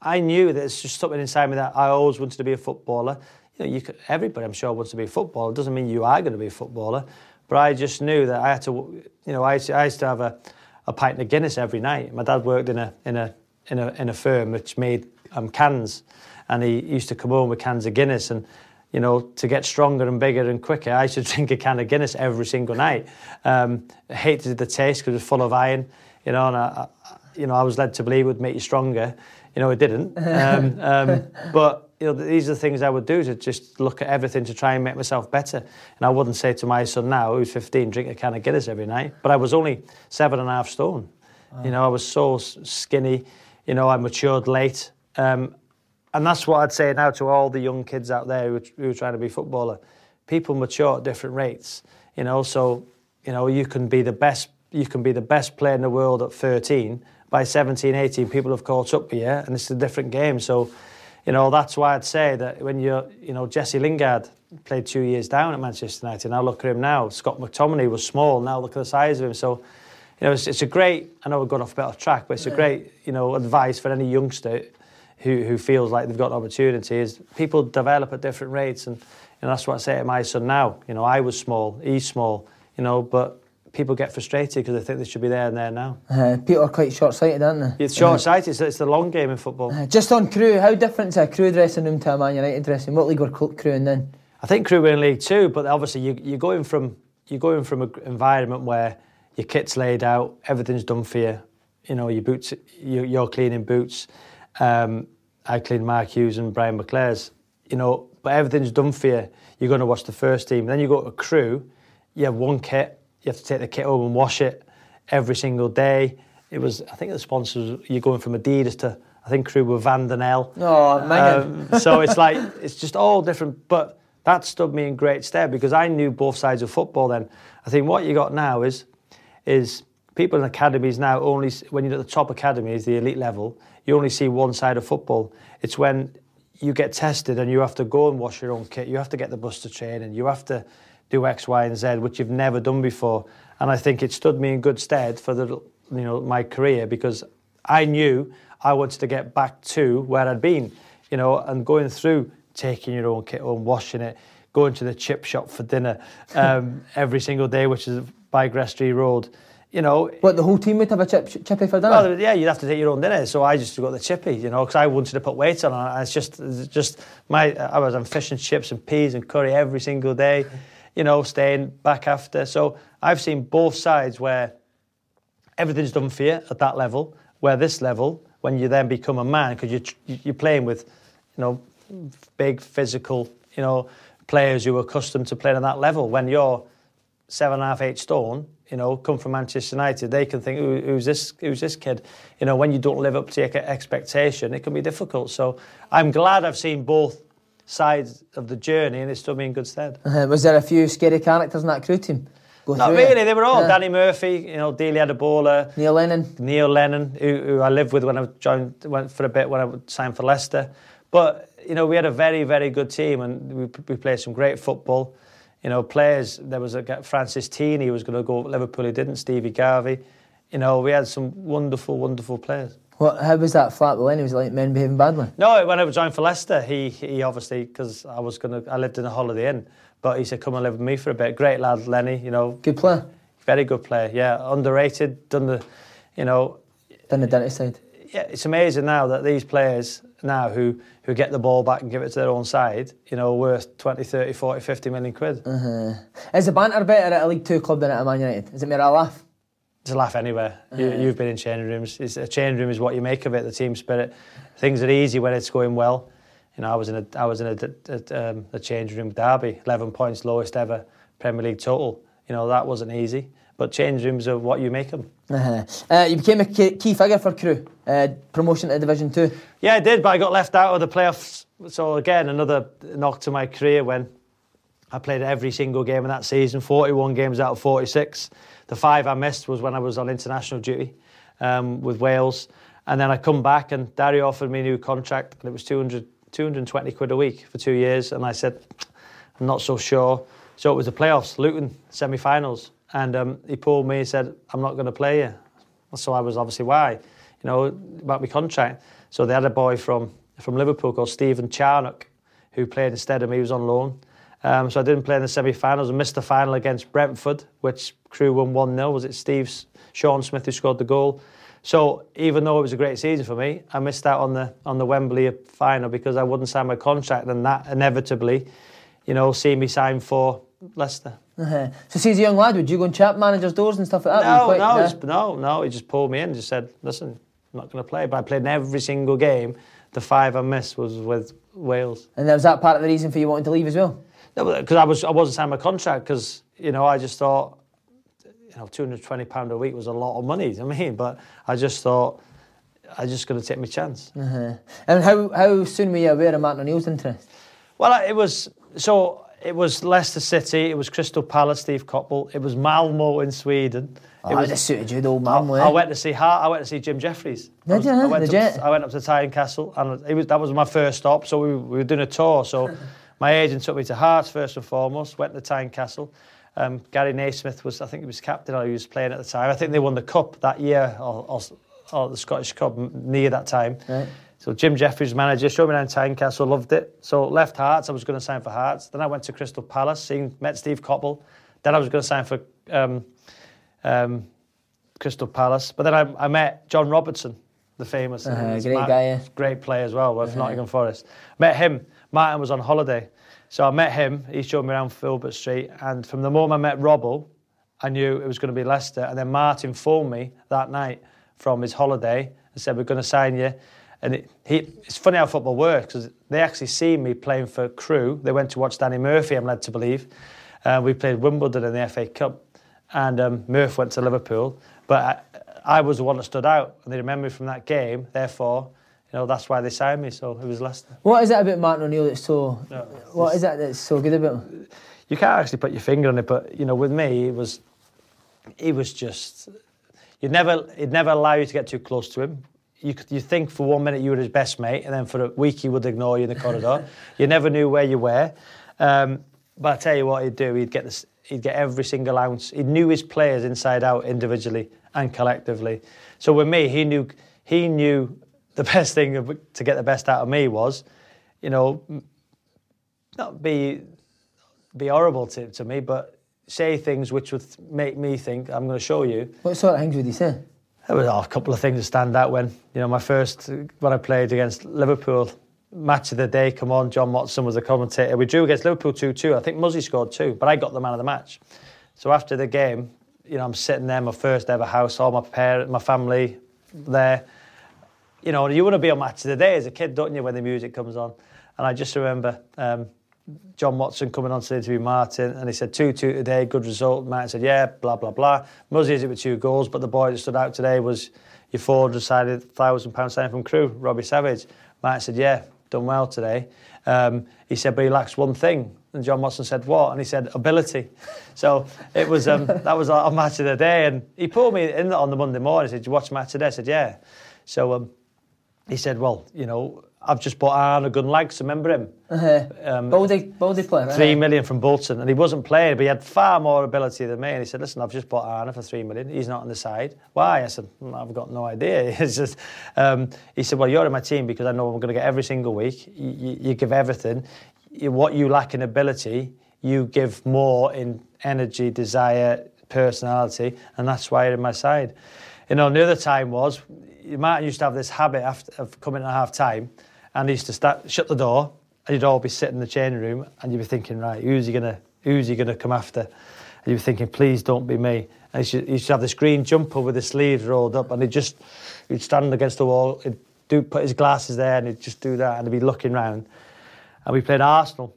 I knew that it's just something inside me that I always wanted to be a footballer. You know, you could, everybody, I'm sure, wants to be a footballer. It doesn't mean you are going to be a footballer. But I just knew that I had to, you know, I used to, I used to have a, a pint of Guinness every night. My dad worked in a, in a, in a, in a firm which made um, cans, and he used to come home with cans of Guinness. And you know, to get stronger and bigger and quicker, I should (laughs) drink a can of Guinness every single night. Um, I hated the taste because it was full of iron, you know, and I, I, you know, I was led to believe it would make you stronger. You know, it didn't. Um, (laughs) um, but you know, these are the things I would do to just look at everything to try and make myself better. And I wouldn't say to my son now, who's 15, drink a can of Guinness every night. But I was only seven and a half stone. Wow. You know, I was so skinny. You know, I matured late. Um, and that's what I'd say now to all the young kids out there who, who are trying to be footballer. People mature at different rates. You know, so you know you can be the best. You can be the best player in the world at 13. By 17, 18, people have caught up with you, and it's a different game. So you know, that's why I'd say that when you're, you know, Jesse Lingard played two years down at Manchester United. Now look at him now. Scott McTominay was small. Now look at the size of him. So, you know, it's, it's a great. I know we've gone off a bit off track, but it's a great, you know, advice for any youngster who who feels like they've got an opportunity. Is people develop at different rates, and, and that's what I say to my son now. You know, I was small, he's small, you know, but people get frustrated because they think they should be there and there now. Uh, people are quite short-sighted, aren't they? It's short-sighted. It's, it's the long game in football. Uh, just on Crewe, how different is a Crewe dressing room to a Man United dressing room? What league were Crewe in then? I think Crewe were in League Two, but obviously you, you're going from you're going from an environment where your kit's laid out, everything's done for you. You know, your boots, you're cleaning boots. Um, I clean Mark Hughes and Brian McClair's. You know, but everything's done for you. You're going to watch the first team. Then you go to Crewe, you have one kit, you have to take the kit home and wash it every single day. It was, I think the sponsors, you're going from Adidas to, I think Crewe were Van den Oh, man. Um, so it's like, it's just all different. But that stood me in great stead because I knew both sides of football then. I think what you got now is, is people in academies now only, when you're at the top academies, the elite level, you only see one side of football. It's when you get tested and you have to go and wash your own kit, you have to get the bus to training, you have to do X, Y, and Z, which you've never done before. And I think it stood me in good stead for the you know my career because I knew I wanted to get back to where I'd been, you know, and going through taking your own kit home, washing it, going to the chip shop for dinner (laughs) um, every single day, which is by Gresty Road. You know, what the whole team would have a chip, chippy for dinner. Well, yeah, you'd have to take your own dinner. So I just got the chippy, you know, because I wanted to put weight on. It's just, it's just my. I was on fish and chips and peas and curry every single day (laughs) you know, staying back after. So I've seen both sides where everything's done for you at that level, where this level, when you then become a man, because you, you're playing with, you know, big physical, you know, players who are accustomed to playing at that level. When you're seven and a half, eight stone, you know, come from Manchester United, they can think, Who, who's this? Who's this kid? You know, when you don't live up to your expectation, it can be difficult. So I'm glad I've seen both sides of the journey, and it stood me in good stead. Uh, was there a few scary characters in that Crewe team? Go Not really. It? They were all yeah. Danny Murphy, you know, Dele Adebola, Neil Lennon, Neil Lennon, who, who, I lived with when I joined, went for a bit when I signed for Leicester. But you know, we had a very, very good team, and we, we played some great football. You know, players. There was a Francis Tierney who was going to go Liverpool. He didn't. Stevie Garvey. You know, we had some wonderful, wonderful players. What, how was that flat with Lenny? Was it like men behaving badly? No, when I was joined for Leicester, he he obviously because I was gonna I lived in a Holiday Inn, but he said come and live with me for a bit. Great lad, Lenny. You know, good player. Very good player. Yeah, underrated. Done the, you know, done the dentist side. Yeah, it's amazing now that these players now who who get the ball back and give it to their own side, you know, worth 20, 30, 40, 50 million quid. Uh-huh. Is the banter better at a League Two club than at a Man United? Is it more a laugh? To laugh anywhere. You, have been in changing rooms. It's, a changing room is what you make of it. The team spirit. Things are easy when it's going well. You know, I was in a I was in a, a, um, a changing room derby, 11 points, lowest ever Premier League total. You know that wasn't easy. But change rooms are what you make them. Uh-huh. Uh, you became a key figure for Crewe, uh, promotion to Division Two. Yeah, I did, but I got left out of the playoffs. So again, another knock to my career when I played every single game in that season, 41 games out of 46. The five I missed was when I was on international duty um, with Wales. And then I come back and Dario offered me a new contract and it was 200, 220 quid a week for two years. And I said, I'm not so sure. So it was the playoffs, Luton semi-finals. And um, he pulled me and said, I'm not going to play you. So I was obviously, why? You know, about my contract. So they had a boy from, from Liverpool called Stephen Charnock who played instead of me, he was on loan. Um, so I didn't play in the semi-finals and missed the final against Brentford, which Crewe won 1-0. Was it Steve's Shaun Smith who scored the goal? So even though it was a great season for me, I missed out on the on the Wembley final because I wouldn't sign my contract, and that inevitably, you know, see me sign for Leicester. Uh-huh. So, see, as a young lad, would you go and chat managers' doors and stuff like that? No, quite, no, just, no, no. He just pulled me in and just said, "Listen, I'm not going to play." But I played in every single game. The five I missed was with Wales. And was that part of the reason for you wanting to leave as well? Because I was I wasn't signing my contract because you know I just thought you know, 220 pound a week was a lot of money. I mean, but I just thought I just going to take my chance. Uh-huh. And how how soon were you aware of Martin O'Neill's interest? Well, it was so it was Leicester City, it was Crystal Palace, Steve Coppell, it was Malmo in Sweden. Oh, it was, just suited you, old Malmo. I, I went to see Hart, I went to see Jim Jefferies. Did I was- you? I went, up, I went up to Tynecastle and it was, that was my first stop. So we, we were doing a tour. So (laughs) my agent took me to Hearts first and foremost, went to Tynecastle. Um, Gary Naysmith was, I think he was captain or he was playing at the time. I think they won the cup that year or, or, or the Scottish Cup near that time. Right. So Jim Jefferies, manager, showed me around Tynecastle, loved it. So left Hearts, I was going to sign for Hearts. Then I went to Crystal Palace, seen, met Steve Coppell. Then I was going to sign for um, um, Crystal Palace. But then I, I met John Robertson, the famous. Uh-huh, great guy, yeah. Great player as well, with Nottingham Forest. Met him. Martin was on holiday. So I met him. He showed me around Filbert Street. And from the moment I met Robbo, I knew it was going to be Leicester. And then Martin phoned me that night from his holiday and said, We're going to sign you. And it, he, it's funny how football works because they actually see me playing for Crewe. They went to watch Danny Murphy, I'm led to believe. Uh, we played Wimbledon in the FA Cup. And um, Murph went to Liverpool. But I, I was the one that stood out. And they remember me from that game. Therefore, you know, that's why they signed me. So it was Leicester. What is that about Martin O'Neill that's so? No, what is that that's so good about him? you can't actually put your finger on it, but you know, with me, it was, he was just, you'd never, he'd never allow you to get too close to him. You could, you think for one minute you were his best mate, and then for a week he would ignore you in the corridor. (laughs) You never knew where you were. Um, but I tell you what he'd do, he'd get this, he'd get every single ounce. He knew his players inside out, individually and collectively. So with me, he knew, he knew the best thing to get the best out of me was, you know, not be be horrible to, to me, but say things which would make me think I'm going to show you. What sort of things would he say? There was oh, a couple of things that stand out when you know my first when I played against Liverpool. Match of the day, come on, John Watson was the commentator. We drew against Liverpool 2 2. I think Muzzy scored two, but I got the man of the match. So after the game, you know, I'm sitting there, my first ever house, all my parents, my family there. You know, you want to be on match of the day as a kid, don't you, when the music comes on? And I just remember um, John Watson coming on to interview Martin, and he said 2 2 today, good result. Martin said, yeah, blah, blah, blah. Muzzy Izzet with two goals, but the boy that stood out today was your £400 sided £1,000 signing from Crewe, Robbie Savage. Martin said, yeah, done well today. Um, he said, but he lacks one thing. And John Watson said, what? And he said, ability. (laughs) So it was um, that was our match of the day. And he pulled me in on the Monday morning. He said, you watch match today? I said, yeah. So um, he said, well, you know, I've just bought Arnar Gunnlaugsson, remember him? Uh-huh. Um, Baldy player. Three million from Bolton, and he wasn't playing, but he had far more ability than me. And he said, "Listen, I've just bought Arnar for three million. He's not on the side. Why?" I said, "Mm, "I've got no idea." (laughs) Just." Um, he said, "Well, you're in my team because I know I'm going to get every single week. You, you, you give everything. You, what you lack in ability, you give more in energy, desire, personality, and that's why you're in my side." You know, the other time was Martin used to have this habit after, of coming at half time, and he used to start, shut the door, and you'd all be sitting in the changing room, and you'd be thinking, right, who's he gonna, who's he gonna come after? And you'd be thinking, please don't be me. And he used, used to have this green jumper with his sleeves rolled up, and he'd just, he'd stand against the wall, he'd do, put his glasses there, and he'd just do that, and he'd be looking round. And we played Arsenal,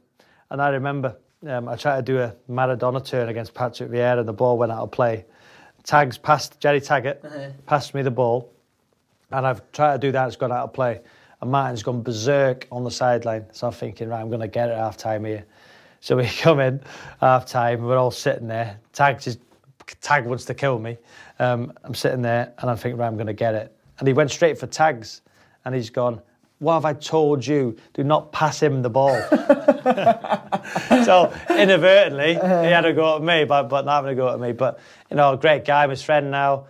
and I remember um, I tried to do a Maradona turn against Patrick Vieira, and the ball went out of play. Tags passed Gerry Taggart, passed me the ball, and I've tried to do that. It's gone out of play, and Martin's gone berserk on the sideline. So I'm thinking, right, I'm going to get it half time here. So we (laughs) come in half time. We're all sitting there. Tag just Tag wants to kill me. Um, I'm sitting there, and I'm thinking, right, I'm going to get it. and he went straight for tags, and he's gone. What have I told you? Do not pass him the ball. (laughs) so inadvertently, he had a go at me, but but not having a go at me. But you know, great guy, his friend now.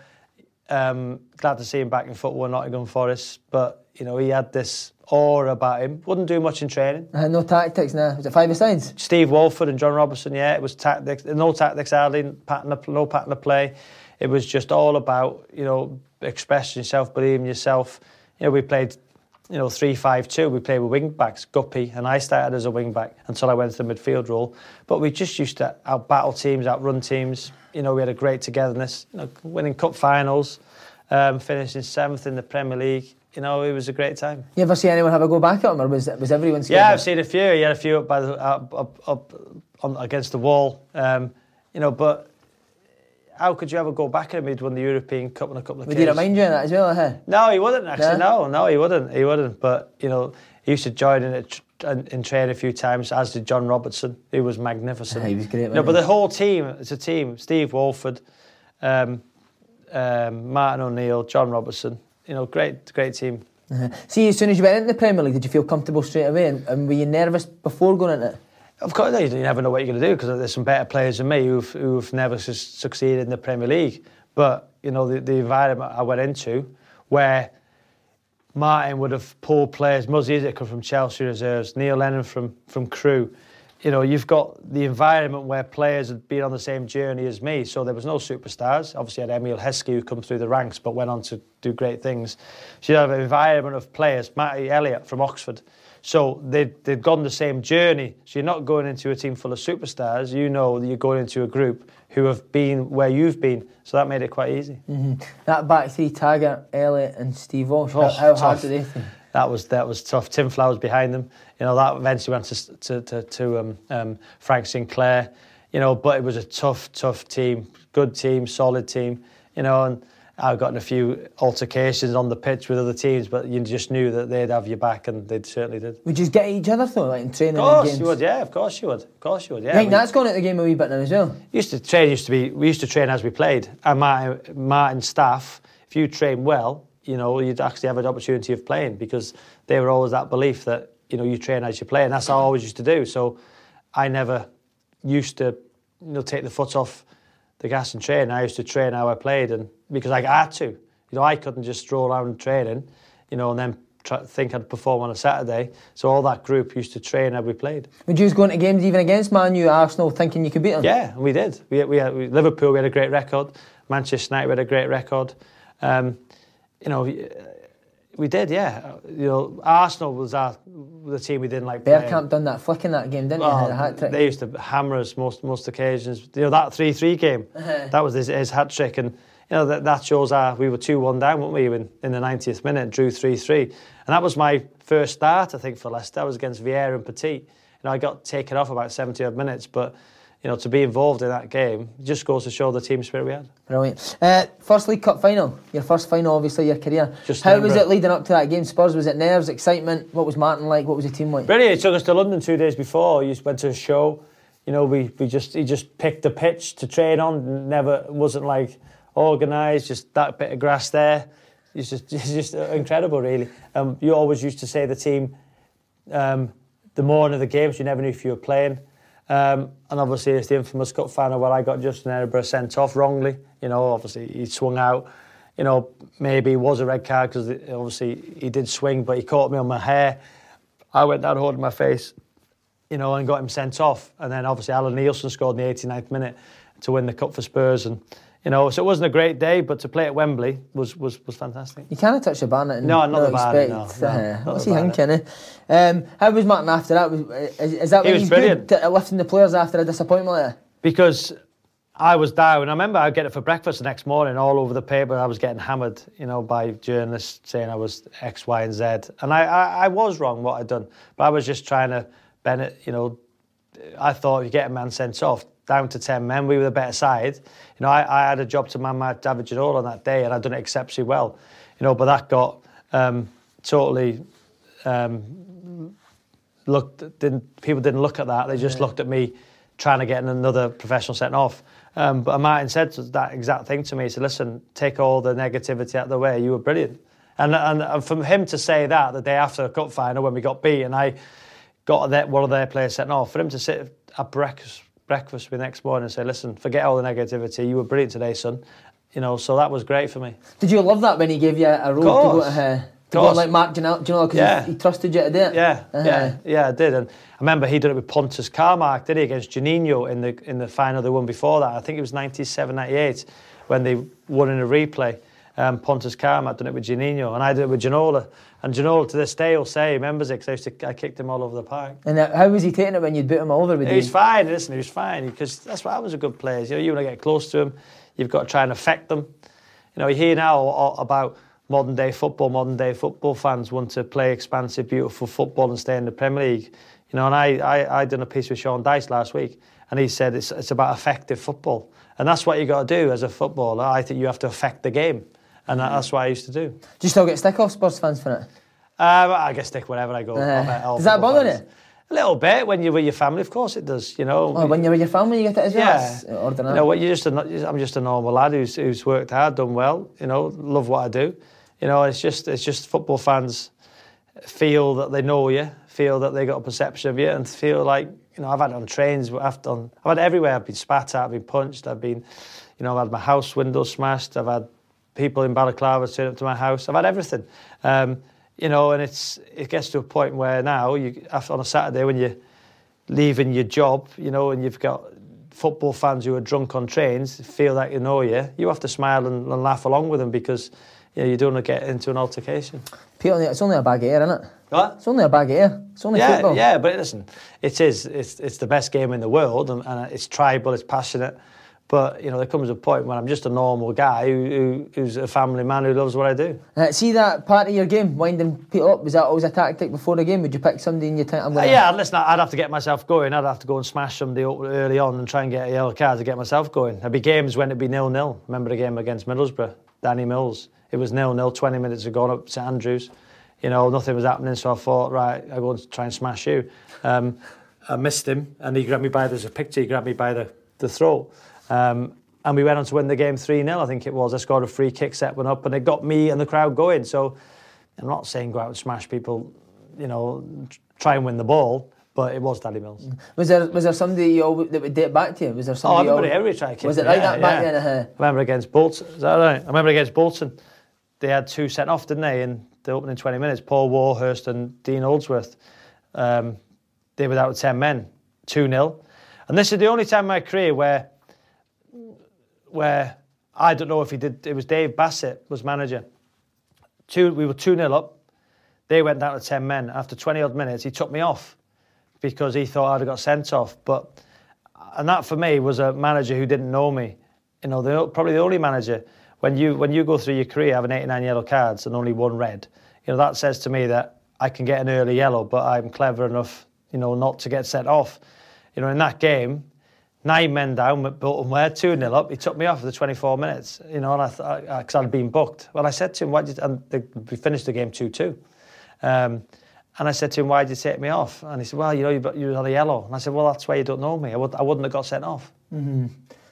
Um, glad to see him back in football, not in Nottingham Forest. But you know, he had this aura about him. Wouldn't do much in training. Uh, no tactics now. Was it five sides? Steve Walford and John Robertson. Yeah, it was tactics. No tactics hardly. Pattern of, no pattern of play. It was just all about you know expressing yourself, believing yourself. You know, we played you know, three five two. We played with wing backs, Guppy, and I started as a wing back until I went to the midfield role. But we just used to out battle teams, outrun teams. You know, we had a great togetherness. You know, winning cup finals, um, finishing seventh in the Premier League. You know, it was a great time. You ever see anyone have a go back at him, or was was everyone scared? Yeah, I've seen a few. He had a few up by the up, up, up on, against the wall. Um, you know, but how could you ever go back at him? He'd won the European Cup on a couple of Would occasions. he remind you of that as well? Huh? No, he wouldn't actually. No? No, no, he wouldn't. He wouldn't. But you know, he used to join in it in, in train a few times, as did John Robertson. He was magnificent. Yeah, he was great, No, but the whole team, it's a team. Steve Walford, um, um, Martin O'Neill, John Robertson. You know, great, great team. Uh-huh. See, as soon as you went into the Premier League, did you feel comfortable straight away? And, and were you nervous before going into it? Of course, you never know what you're going to do because there's some better players than me who've, who've never su- succeeded in the Premier League. But you know, the, the environment I went into, where Martin would have pulled players, Muzzy Izzet from Chelsea reserves, Neil Lennon from from Crewe. You know, you've got the environment where players had been on the same journey as me, so there was no superstars. Obviously, I had Emile Heskey who come through the ranks, but went on to do great things. So you have an environment of players, Matty Elliott from Oxford. So they'd, they'd gone the same journey. So you're not going into a team full of superstars. You know that you're going into a group who have been where you've been. So that made it quite easy. That back three, Taggart, Elliott, and Steve Walsh. Oh, how, how hard did they think? That was that was tough. Tim Flowers behind them. You know that eventually went to to to, to um, um, Frank Sinclair. You know, but it was a tough, tough team. Good team, solid team. You know, and I've gotten a few altercations on the pitch with other teams, but you just knew that they'd have your back, and they certainly did. Would you get each other though, like in training Of course you would, yeah. Of course you would. Of course you would, yeah. I think that's gone at the game a wee bit now as well. used to train used to be we used to train as we played and my Martin, Martin's staff if you train well you know you'd actually have an opportunity of playing because they were always that belief that you know you train as you play and that's how I always used to do so I never used to you know take the foot off the gas and train I used to train how I played and because I had to you know I couldn't just stroll around training you know and then try, think I'd perform on a Saturday so all that group used to train how we played Would you go into games even against Man U, Arsenal, thinking you could beat them? yeah, we did. We, we, had, we Liverpool, we had a great record. Manchester United, we had a great record. Um, you know, we, did, yeah. You know, Arsenal was our, the team we didn't like playing. Done that flick in that game, didn't he? A hat trick. they used to hammer us most most occasions. You know that three three game, uh-huh. that was his, his hat trick, and you know that, that shows our we were two one down, weren't we? In, in the 90th minute, drew three three, and that was my first start, I think, for Leicester. I was against Vieira and Petit. You know, I got taken off about 70 odd minutes, but you know to be involved in that game just goes to show the team spirit we had. Brilliant. Uh, first League Cup final, your first final, obviously, your career. Just How was it leading up to that game? Spurs, was it nerves, excitement? What was Martin like? What was the team like? Brilliant. He took us to London two days before. He just went to a show. You know, we, we just he just picked the pitch to train on. Never wasn't like organised. Just that bit of grass there. It's just (laughs) it's just incredible, really. Um, you always used to say the team um, the morning of the games. You never knew if you were playing. Um, and obviously, it's the infamous cup final where I got Justin Edinburgh sent off wrongly. You know, obviously he swung out. You know, maybe it was a red card because obviously he did swing, but he caught me on my hair. I went down holding my face, you know, and got him sent off. And then obviously Alan Nielsen scored in the 89th minute to win the cup for Spurs. And you know, so it wasn't a great day, but to play at Wembley was was was fantastic. You can't touch the Barnet. And No, not the Barnet, expect, no, no, uh, not what's he thinking? Eh? Um, how was Martin after that? Was, is, is that He when he's brilliant. good at lifting the players after a disappointment because I was down. I remember I'd get it for breakfast the next morning, all over the paper. I was getting hammered, you know, by journalists saying I was X, Y, and Z. And I, I, I was wrong what I'd done, but I was just trying to Bennett, you know. I thought you get a man sent off, down to 10 men, we were the better side. You know, I, I had a job to man my David Ginola on that day, and I'd done it exceptionally well. You know, but that got um, totally um, looked didn't people didn't look at that. They just looked at me trying to get another professional sent off. Um, but Martin said that exact thing to me. He said, "Listen, take all the negativity out of the way. You were brilliant." And, and and from him to say that the day after the cup final when we got beat and I got that one of their players sent off, for him to sit at breakfast breakfast with next morning and say, listen, forget all the negativity. You were brilliant today, son. You know, so that was great for me. Did you love that when he gave you a role to go to, uh, to go like Mark Ginola, do you know, because Yeah. he, he trusted you to do it? Yeah, Uh-huh. yeah, yeah, I did. And I remember he did it with Pontus Kåmark, did he, against Juninho in the in the final they won before that. I think it was 97, 98 when they won in a replay. Um, Pontus Kåmark done it with Juninho, and I did it with Ginola. And Ginola to this day will say he remembers it because I I kicked him all over the park. And uh, how was he taking it when you'd beat him all over with He was fine, listen, he was fine because that's what happens with good players. You know, you want to get close to them, you've got to try and affect them. You know, you hear now about modern day football, modern day football fans want to play expansive, beautiful football and stay in the Premier League. You know, and I, I, I done a piece with Sean Dyche last week and he said it's, it's about effective football. And that's what you got to do as a footballer. I think you have to affect the game. And that, that's what I used to do. Do you still get stick off Spurs fans for it? Uh, I get stick wherever I go. Uh, I'll bet all does that bother fans. you? A little bit when you're with your family, of course it does. You know, Oh, when you're with your family, you get it as well? yeah. Ordinary. You know, what, you're just a, I'm just a normal lad who's, who's worked hard, done well. You know, love what I do. You know, it's just it's just football fans feel that they know you, feel that they got a perception of you, and feel like you know I've had it on trains, I've done, I've had everywhere. I've been spat at, I've been punched, I've been, you know, I've had my house window smashed, I've had people in balaclava turn up to my house, I've had everything. Um, you know, and it's it gets to a point where now you after on a Saturday when you're leaving your job, you know, and you've got football fans who are drunk on trains feel that you know you, you have to smile and, and laugh along with them because you know, you don't want to get into an altercation. Peter, it's only a bag of air, isn't it? What? It's only a bag of air. It's only Yeah, football. yeah, but listen, it is. It's it's the best game in the world, and, and it's tribal, it's passionate. But you know, there comes a point when I'm just a normal guy who, who who's a family man who loves what I do. Uh, see that part of your game, winding people up, was that always a tactic before the game? Would you pick somebody and you think, I'm Uh, yeah, listen, I'd have to get myself going. I'd have to go and smash somebody up early on and try and get a yellow card to get myself going. There'd be games when it'd be nil nil. Remember the game against Middlesbrough, Danny Mills. It was nil nil. Twenty minutes had gone up St Andrews. You know, nothing was happening, so I thought, right, I go and try and smash you. Um, I missed him, and he grabbed me by there's a picture. He grabbed me by the the throat. Um, and we went on to win the game 3 0, I think it was. I scored a free kick, set one up, and it got me and the crowd going. So I'm not saying go out and smash people, you know, try and win the ball, but it was Danny Mills. Was there was there somebody you always, that would date back to you? Was there Oh, somebody? you everybody, always- everybody tried to kick Was it like yeah, that back yeah. then? Uh, I remember against Bolton, is that right? I remember against Bolton, they had two sent off, didn't they, in the opening 20 minutes? Paul Warhurst and Dean Holdsworth. Um, they were out with 10 men, 2 0. And this is the only time in my career where where I don't know if he did, it was Dave Bassett was manager. Two, we were 2 0 up. They went down to 10 men. After 20 odd minutes, he took me off because he thought I'd have got sent off. But and that for me was a manager who didn't know me. You know, the, probably the only manager when you when you go through your career having 89 yellow cards and only one red. You know that says to me that I can get an early yellow, but I'm clever enough, you know, not to get sent off. You know, in that game, nine men down, but Bolton were two 0 up. He took me off for the 24 minutes. You know, and I because I'd been booked. Well, I said to him, "Why did?" And they, we finished the game two two. Um, and I said to him, why did you take me off? And he said, well, you know, you, you had a yellow. And I said, well, that's why you don't know me. I, would, I wouldn't have got sent off.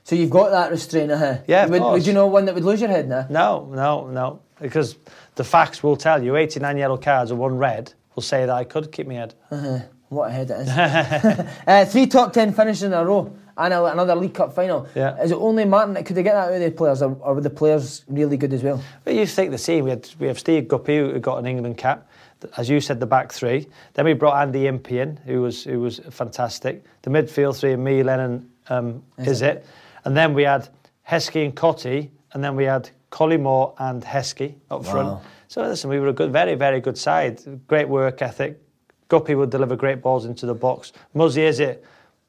so you've got that restraint, uh, Yeah, would, would you know one that would lose your head now? No, no, no. Because the facts will tell you 89 yellow cards and one red will say that I could keep my head. Uh, what a head it is. (laughs) (laughs) uh, three top ten finishes in a row and a, another League Cup final. Yeah. Is it only Martin that could they get that out of the players, or, or were the players really good as well? But you think the same. we, had, we have Steve Guppy who got an England cap. As you said, the back three. Then we brought Andy Impey in, who was who was fantastic. The midfield three, me, Lennon, um, is, it? And then we had Heskey and Cottee, and then we had Collymore and Heskey up front. So listen, we were a good, very, very good side. Great work ethic. Guppy would deliver great balls into the box. Muzzy Izzet,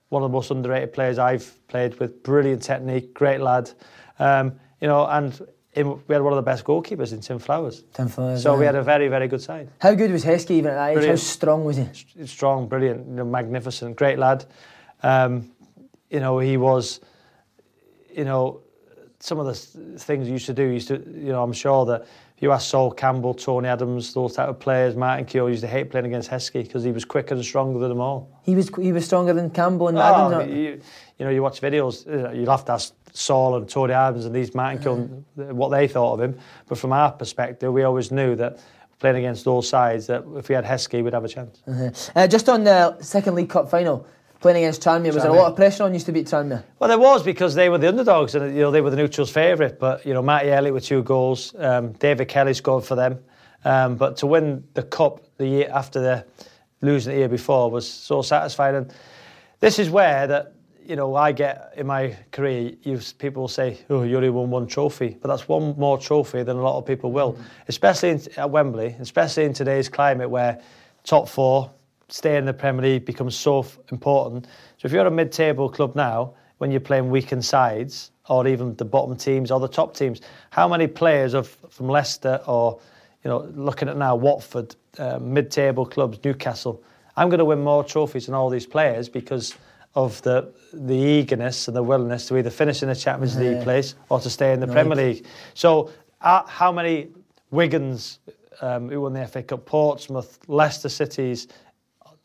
one of the most underrated players I've played with. Brilliant technique, great lad. Um, you know, and in, we had one of the best goalkeepers in Tim Flowers. Tim Flowers, So we had a very, very good side. How good was Heskey even at that age? How strong was he? Strong, brilliant, you know, magnificent, great lad. Um, you know, he was, you know, some of the things he used to do, he used to, you know, I'm sure that you ask Sol Campbell, Tony Adams, those type of players, Martin Keown used to hate playing against Heskey because he was quicker and stronger than them all. He was he was stronger than Campbell and Oh, Adams. you, you know, you watch videos, uh, you'll have to ask Sol and Tony Adams and these Martin Keown what they thought of him. But from our perspective, we always knew that playing against those sides, that if we had Heskey, we'd have a chance. Uh, just on the second League Cup final, playing against Tranmere, was there a lot of pressure on you to beat Tranmere? Well, there was because they were the underdogs and you know they were the neutrals' favourite. But you know, Matty Elliott with two goals, um, David Kelly scored for them. Um, but to win the cup the year after the losing the year before was so satisfying. And this is where that you know I get in my career. You people will say, "Oh, you only won one trophy," but that's one more trophy than a lot of people will, especially in, at Wembley, especially in today's climate where top four stay in the Premier League becomes so f- important. So if you're a mid-table club now, when you're playing weakened sides, or even the bottom teams or the top teams, how many players of from Leicester or you know looking at now Watford, uh, mid-table clubs, Newcastle, I'm going to win more trophies than all these players because of the the eagerness and the willingness to either finish in the Champions League place or to stay in the Premier League. So uh, how many Wiggins um, who won the FA Cup, Portsmouth, Leicester Cities,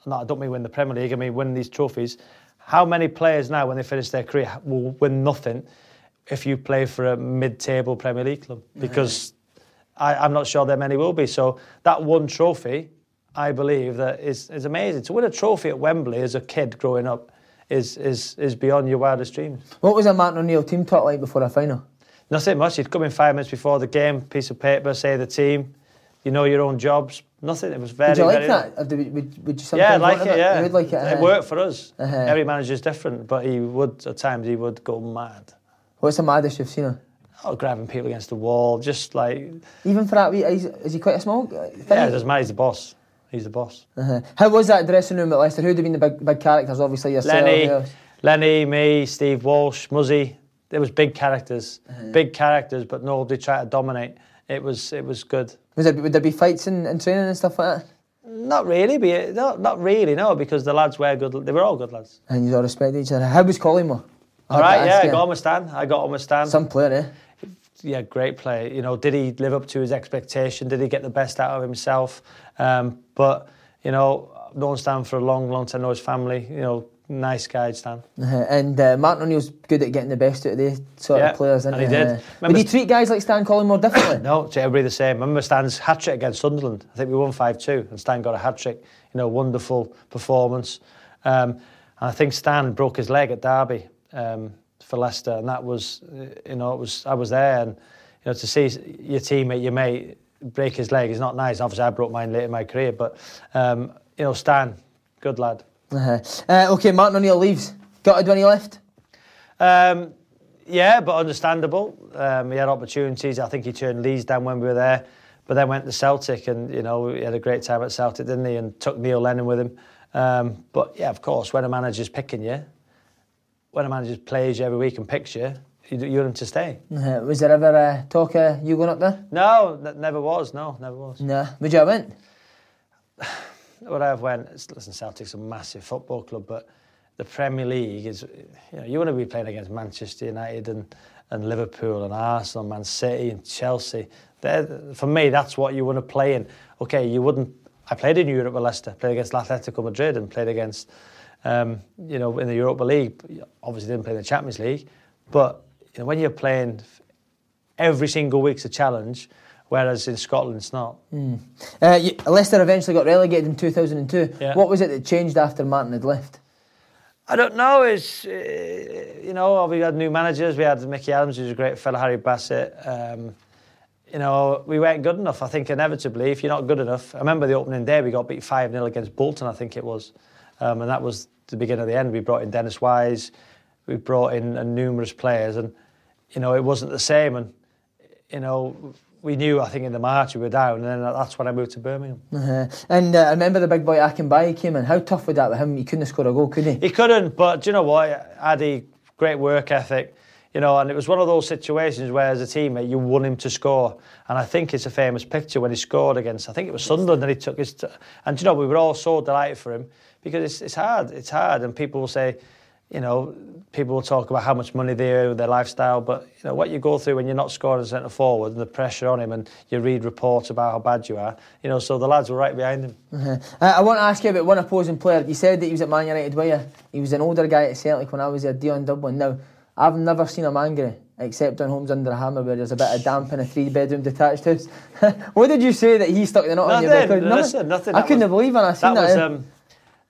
no, I don't mean win the Premier League, I mean win these trophies. How many players now, when they finish their career, will win nothing if you play for a mid-table Premier League club? Because I, I'm not sure there many will be. So that one trophy, I believe, that is, is amazing. To win a trophy at Wembley as a kid growing up is, is, is beyond your wildest dreams. What was a Martin O'Neill team talk like before a final? Nothing much. He'd come in five minutes before the game, piece of paper, say the team, you know your own jobs. Nothing. It was very, Would you like very that? Do Would, would you sometimes Yeah, like it. Yeah, You would like it. It uh-huh. worked for us. Uh-huh. Every manager's different, but he would at times he would go mad. What's the maddest you've seen him? Oh, grabbing people against the wall, just like Even for that, wee, is, is he quite a small uh, thing? yeah, it doesn't matter. He's the boss. He's the boss. Uh-huh. How was that dressing room at Leicester? Who'd have been the big, big characters? Obviously yourself. Lenny. Lenny, me, Steve Walsh, Muzzy. There was big characters, Uh-huh. big characters, but nobody tried to dominate. It was it was good. Was there, would there be fights in, in training and stuff like that? Not really, but no, not really, no, because the lads were good. They were all good lads. And you all respect each other. How was Collymore? All right, yeah, I got on with Stan. I got on with Stan. Some player, eh? yeah, great player. You know, did he live up to his expectation? Did he get the best out of himself? Um, but you know, I've known Stan for a long, long time. Know his family. You know, nice guy, Stan. Uh-huh. And uh, Martin O'Neill's good at getting the best out of these sort Yeah, of players, isn't and he did. Uh, Remember- he treat guys like Stan Collymore differently? (coughs) No, to everybody the same. Remember Stan's hat trick against Sunderland. I think we won five two, and Stan got a hat trick. You know, wonderful performance. Um, and I think Stan broke his leg at Derby um, for Leicester, and that was, uh, you know, it was I was there, and you know, to see your teammate, your mate, break his leg is not nice. Obviously, I broke mine late in my career, but um, you know, Stan, good lad. Uh-huh. (laughs) Uh, okay, Martin O'Neill leaves. Gutted when he left? Um, yeah, but understandable. Um, he had opportunities. I think he turned Leeds down when we were there, but then went to Celtic, and you know he had a great time at Celtic, didn't he? And took Neil Lennon with him. Um, but yeah, of course, when a manager's picking you, when a manager plays you every week and picks you, you, you want him to stay. Uh-huh. (laughs) Was there ever uh, talk of you going up there? No, that never was. No, never was. Nah. Would you have went? (sighs) (laughs) What I've went, listen, Celtic's a massive football club, but the Premier League is, you know, you want to be playing against Manchester United and, and Liverpool and Arsenal, Man City and Chelsea. They're, for me, that's what you want to play in. Okay, you wouldn't. I played in Europe with Leicester, played against Atletico Madrid, and played against, um, you know, in the Europa League. Obviously, didn't play in the Champions League, but you know, when you're playing every single week's a challenge, whereas in Scotland it's not. Uh, you, Leicester eventually got relegated in 2002. Yeah. What was it that changed after Martin had left? I don't know. It's uh, you know we had new managers. We had Mickey Adams, who's a great fellow, Harry Bassett. Um, you know we weren't good enough. I think inevitably, if you're not good enough, I remember the opening day we got beat five 0 against Bolton. I think it was, um, and that was the beginning of the end. We brought in Dennis Wise, we brought in uh, numerous players, and you know it wasn't the same. And you know we knew. I think in the March we were down, and then that's when I moved to Birmingham. Uh-huh. And uh, I remember the big boy Akinbiyi came in. How tough was that with him? He couldn't score a goal, could he? He couldn't, but do you know what? Ade, great work ethic, you know, and it was one of those situations where, as a teammate, you want him to score. And I think it's a famous picture when he scored against, I think it was Sunderland, and he took his. T- and do you know, we were all so delighted for him because it's, it's hard, it's hard, and people will say, you know, people will talk about how much money they owe, their lifestyle, but you know what you go through when you're not scoring as centre forward and the pressure on him, and you read reports about how bad you are. You know, so the lads were right behind him. Uh-huh. Uh, I want to ask you about one opposing player. You said that he was at Man United, were you? He was an older guy at Celtic when I was there, Dion Dublin. Now, I've never seen him angry except on Homes Under a Hammer where there's a bit of damp in a three bedroom detached house. (laughs) what did you say that he stuck the knot on you? Nothing, nothing. nothing. I couldn't was, believe when I seen that. that was, um,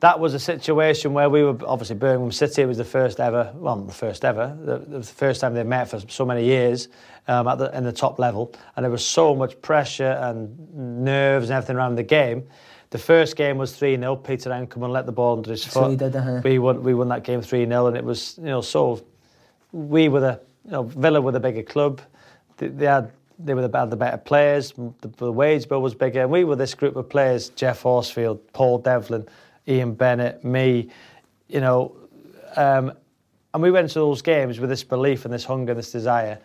that was a situation where we were obviously Birmingham City. Was the first ever, well, the first ever, the, the first time they met for so many years um, at the, in the top level, and there was so much pressure and nerves and everything around the game. The first game was 3 0. Peter Enckelman let the ball under his foot. So did, uh-huh. We won. We won that game 3 0, and it was you know so. We were the you know Villa were the bigger club. They, they had they were the, had the better players. The, the wage bill was bigger, and we were this group of players: Geoff Horsfield, Paul Devlin. Ian Bennett, me, you know, um, and we went to those games with this belief and this hunger, and this desire,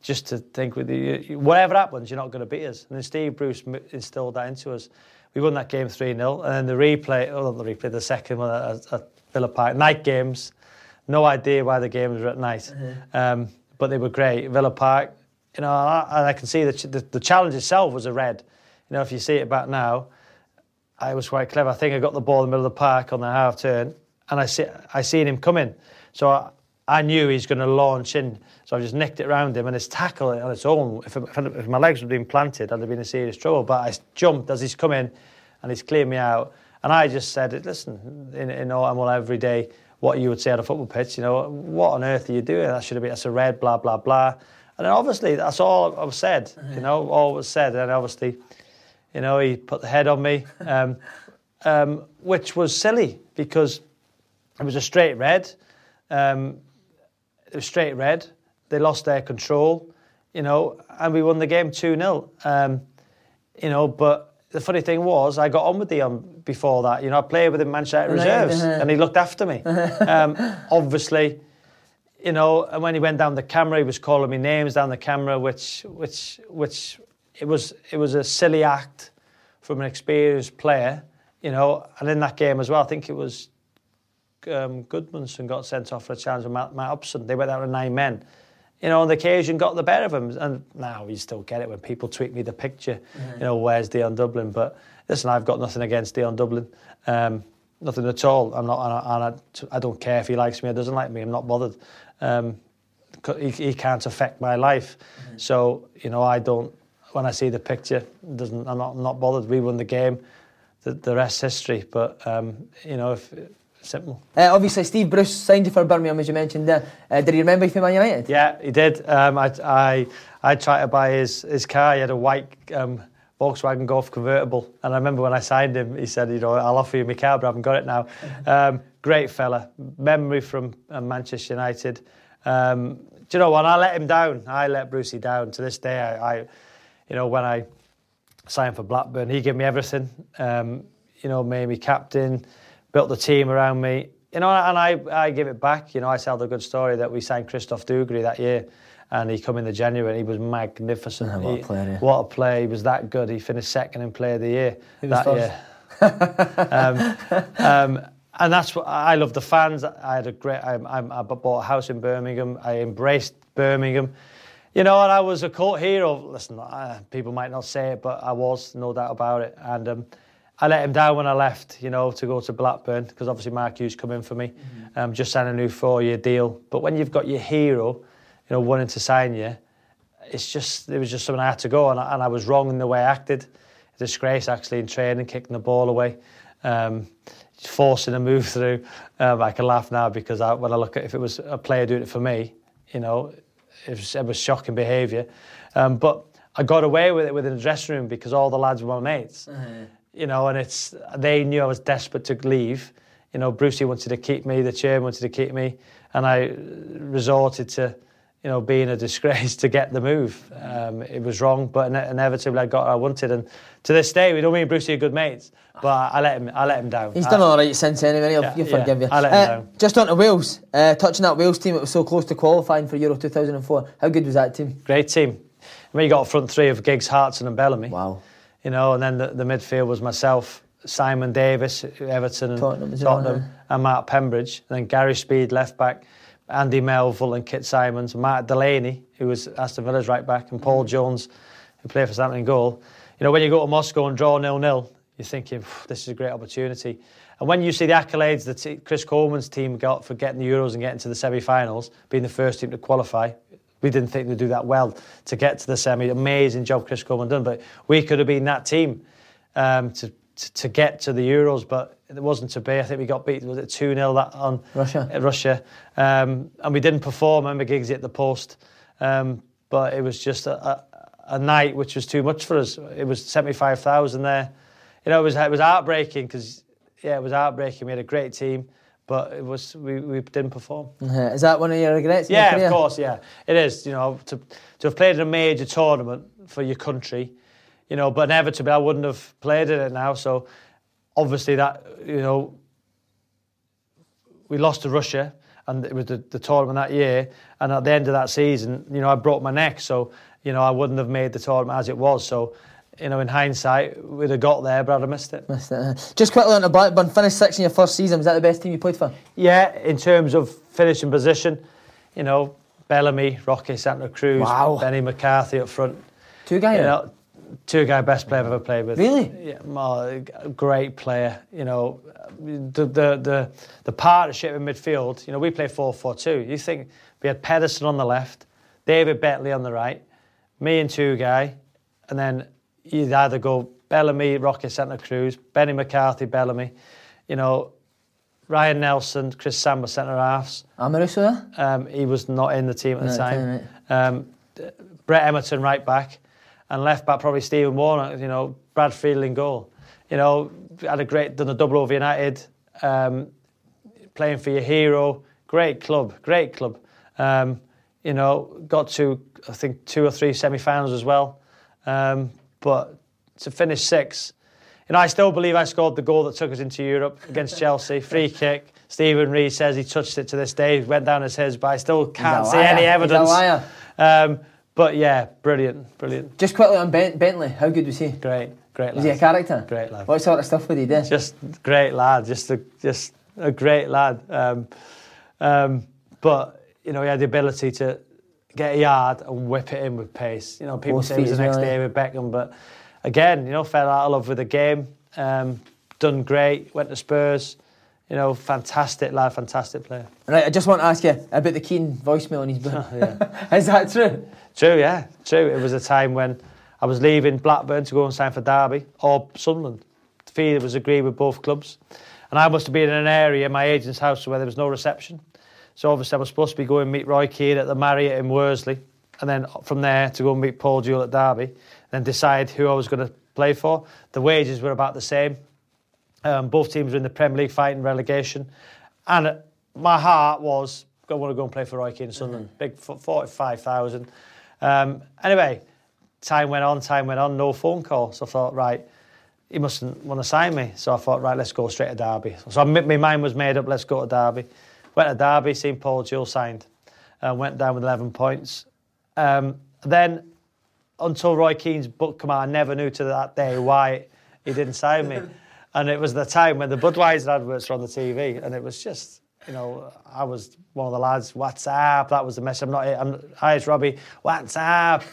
just to think with you, whatever happens, you're not going to beat us. And then Steve Bruce instilled that into us. We won that game 3 0, and then the replay, oh, the replay, the second one at, at Villa Park, night games. No idea why the games were at night, mm-hmm. um, but they were great. Villa Park, you know, and I can see that the, the challenge itself was a red. You know, if you see it back now, I was quite clever. I think I got the ball in the middle of the park on the half turn, and I see I seen him coming, so I, I knew he's going to launch in. So I just nicked it around him, and his tackle on its own. If, if, if my legs had been planted, I'd have been in serious trouble. But I jumped as he's coming, and he's cleared me out. And I just said, "Listen, in, in all every day, what you would say on a football pitch. You know, what on earth are you doing? That should have been that's a red, blah blah blah." And then obviously that's all I was said. You know, all was said, and obviously you know, he put the head on me, um, um, which was silly because it was a straight red. Um, it was straight red. They lost their control, you know, and we won the game 2 0. Um, you know, but the funny thing was, I got on with Dion before that. You know, I played with him Manchester Reserves, and he looked after me. (laughs) Um, obviously, you know, and when he went down the camera, he was calling me names down the camera, which, which, which it was it was a silly act from an experienced player, you know. And in that game as well, I think it was um, Gudjonsson got sent off for a challenge with Matt, Matt Upson. They went out with nine men. You know, on the occasion got the better of him. And now you still get it when people tweet me the picture, mm-hmm. you know, where's Dion Dublin? But listen, I've got nothing against Dion Dublin. Um, nothing at all. I'm not, and I, and I, I, don't care if he likes me or doesn't like me. I'm not bothered. Um, he, he, can't affect my life. Mm-hmm. So, you know, I don't when I see the picture, doesn't I'm not, I'm not bothered. We won the game. The, the rest history. But um, you know, if simple. Uh, obviously, Steve Bruce signed you for Birmingham, as you mentioned there. Uh, did he remember you from Man United? Yeah, he did. Um, I, I, I tried to buy his, his car. He had a white um, Volkswagen Golf convertible. And I remember when I signed him, he said, you know, I'll offer you my car, but I haven't got it now. (laughs) Um, great fella. Memory from uh, Manchester United. Um, do you know what? I let him down. I let Brucey down. To this day, I, I you know, when I signed for Blackburn, he gave me everything. Um, you know, made me captain, built the team around me. You know, and I, I give it back. You know, I tell the good story that we signed Christophe Dugarry that year, and he come in the January. and He was magnificent. Oh, what, he, a player, yeah. what a player! He was that good. He finished second in Player of the Year that year. (laughs) um, um, and that's what I love the fans. I had a great. I, I, I bought a house in Birmingham. I embraced Birmingham. You know, and I was a cult hero. Listen, uh, people might not say it, but I was, no doubt about it. And um, I let him down when I left, you know, to go to Blackburn, because obviously Mark Hughes come in for me. Mm-hmm. Um, just signed a new four-year deal. But when you've got your hero, you know, wanting to sign you, it's just, it was just something I had to go. And I, and I was wrong in the way I acted. A disgrace, actually, in training, kicking the ball away. Um, forcing a move (laughs) through. Um, I can laugh now because I, when I look at if it was a player doing it for me, you know, it was, it was shocking behaviour. Um, but I got away with it within the dressing room because all the lads were my mates. Uh-huh. You know, and it's they knew I was desperate to leave. You know, Brucey wanted to keep me, the chairman wanted to keep me, and I resorted to, you know, being a disgrace (laughs) to get the move. Um, it was wrong, but inevitably I got what I wanted. And to this day, we don't mean Brucey are good mates, but I let him, I let him down. He's done all right since anyway. He'll, yeah, he'll forgive yeah, you. I let him uh, down. Just on to Wales, uh, touching that Wales team, it was so close to qualifying for Euro 2004. How good was that team? Great team. I mean, you got a front three of Giggs, Hartson, and Bellamy. Wow. You know, and then the, the midfield was myself, Simon Davies, Everton and Tottenham Tottenham, and Mark Pembridge. And then Gary Speed, left back, Andy Melville and Kit Symons, Mark Delaney, who was Aston Villa's right back, and Paul Jones, who played for Southampton goal. You know, when you go to Moscow and draw nil-nil, you're thinking, this is a great opportunity. And when you see the accolades that t- Chris Coleman's team got for getting the Euros and getting to the semi-finals, being the first team to qualify, we didn't think they'd do that well to get to the semi. Amazing job Chris Coleman done, but we could have been that team um, to, to to get to the Euros, but it wasn't to be. I think we got beat. Was it two 0 that on Russia. Russia, um, and we didn't perform. I remember Giggs at the post, um, but it was just a, a, a night which was too much for us. It was seventy five thousand there. You know, it was it was heartbreaking because yeah, it was heartbreaking. We had a great team, but it was we, we didn't perform. Uh, is that one of your regrets? your Yeah, of course, yeah. It is, you know, to, to have played in a major tournament for your country, you know, but inevitably I wouldn't have played in it now. So obviously that, you know, we lost to Russia and it was the, the tournament that year. And at the end of that season, you know, I broke my neck. So, you know, I wouldn't have made the tournament as it was. So, you know, in hindsight, we'd have got there, but I'd have missed it. Missed it. Just quickly on to Blackburn, finished sixth in your first season. Was that the best team you played for? Yeah, in terms of finishing position, you know, Bellamy, Roque Santa Cruz, Wow. Benni McCarthy up front. Two guys. You know, Tugay best player I've ever played with. Really? Yeah, well, great player. You know, the the the, the partnership in midfield. You know, we play 4-4-2. You think we had Pedersen on the left, David Bentley on the right, me and Tugay, and then you'd either go Bellamy, Roque Santa Cruz, Benni McCarthy, Bellamy. You know, Ryan Nelsen, Chris Samba centre halves. Amaruso there? Um, he was not in the team at the No, time. Um, Brett Emerton right back, and left back probably Stephen Warnock. You know, Brad Friedel in goal. You know, had a great done a double over United, um, playing for your hero. Great club, great club. Um, you know, got to I think two or three semi-finals as well. Um, but to finish sixth, you know, I still believe I scored the goal that took us into Europe against (laughs) Chelsea. Free kick. Steven Reid says he touched it to this day. Went down as his, but I still can't see any evidence. Um, but yeah, brilliant, brilliant. Just quickly on ben- Bentley, how good was he? Great, great lad. Was he a character? Great lad. What sort of stuff would he do? Just great lad. Just a just a great lad. Um, um, but you know, he had the ability to get a yard and whip it in with pace. You know, people Both say it was the next well, day with Beckham, but again, you know, fell out of love with the game. Um, done great. Went to Spurs. You know, fantastic lad, fantastic player. Right, I just want to ask you about the Keane voicemail on his (laughs) book. Oh, yeah. (laughs) Is that true? True, yeah, true. It was a time when I was leaving Blackburn to go and sign for Derby or Sunderland. The fee was agreed with both clubs. And I must have been in an area, my agent's house, where there was no reception. So obviously I was supposed to be going meet Roy Keane at the Marriott in Worsley. And then from there to go and meet Paul Jewell at Derby. Then decide who I was going to play for. The wages were about the same. Um, both teams were in the Premier League fighting relegation. And my heart was, I want to go and play for Roy Keane Sunderland. Big 45,000. Um, anyway, time went on, time went on, no phone call. So I thought, right, he mustn't want to sign me. So I thought, right, let's go straight to Derby. So I, my mind was made up, let's go to Derby. Went to Derby, seen Paul Jewell signed. Uh, went down with 11 points. Um, then, until Roy Keane's book came out, I never knew to that day why he didn't sign me. (laughs) And it was the time when the Budweiser adverts were on the TV, and it was just, you know, I was one of the lads, what's up? That was the message. I'm not, I'm, hi, it's Robbie, what's up?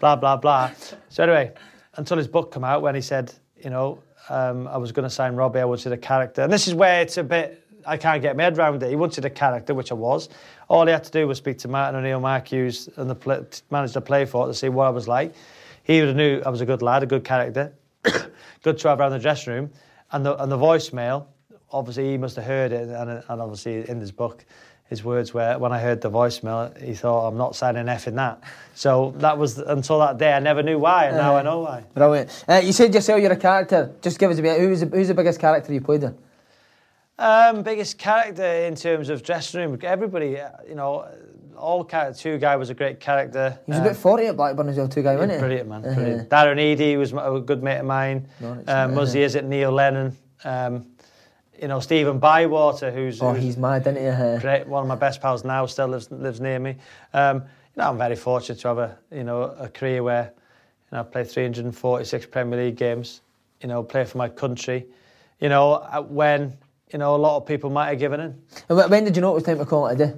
Blah, blah, blah. So anyway, until his book came out when he said, you know, um, I was going to sign Robbie, I wanted a character. And this is where it's a bit, I can't get my head around it. He wanted a character, which I was. All he had to do was speak to Martin O'Neill, Mark Hughes, and the play, managed to play for to see what I was like. He would have knew I was a good lad, a good character, (coughs) good to have around the dressing room. And the, and the voicemail, obviously he must have heard it, and, and obviously in his book, his words were, when I heard the voicemail, he thought, I'm not signing F in that. So that was, until that day, I never knew why, and now I know why. Brilliant. Uh, you said yourself you're a character. Just give us a bit. Who's the, who's the biggest character you played in? Um, biggest character in terms of dressing room, everybody, uh, you know, all character. Tugay was a great character. He was a bit 40 at Blackburn as well, Tugay, wasn't he? Brilliant man, brilliant. Darren Eadie was a good mate of mine. Um, uh-huh. Muzzy Izzet Neil Lennon. Um, you know Stephen Bywater, who's, Oh, who's he's mad, isn't he? Uh, great, one of my best pals now, still lives lives near me. Um, you know, I'm very fortunate to have a you know a career where you know I played 346 Premier League games. You know, play for my country. you know, uh, when you know a lot of people might have given in. And when did you know it was time to call it a day?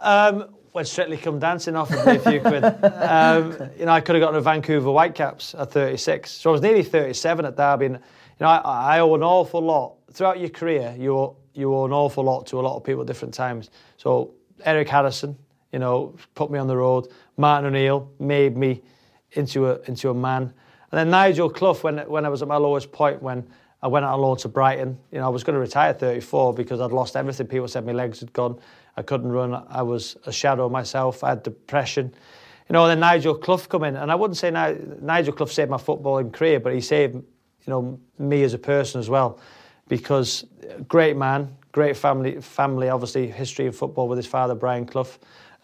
Um, when Strictly Come Dancing offered me a few quid. Um, you know, I could have gotten a Vancouver Whitecaps at 36. So I was nearly 37 at Derby. And, you know, I, I owe an awful lot. Throughout your career, you owe, you owe an awful lot to a lot of people at different times. So Eric Harrison, you know, put me on the road. Martin O'Neill made me into a, into a man. And then Nigel Clough, when, when I was at my lowest point, when I went out on loan to Brighton, you know, I was going to retire at 34 because I'd lost everything. People said my legs had gone. I couldn't run. I was a shadow myself. I had depression. You know, then Nigel Clough come in, and I wouldn't say Nigel Clough saved my footballing career, but he saved, you know, me as a person as well, because great man, great family, family obviously history in football with his father Brian Clough,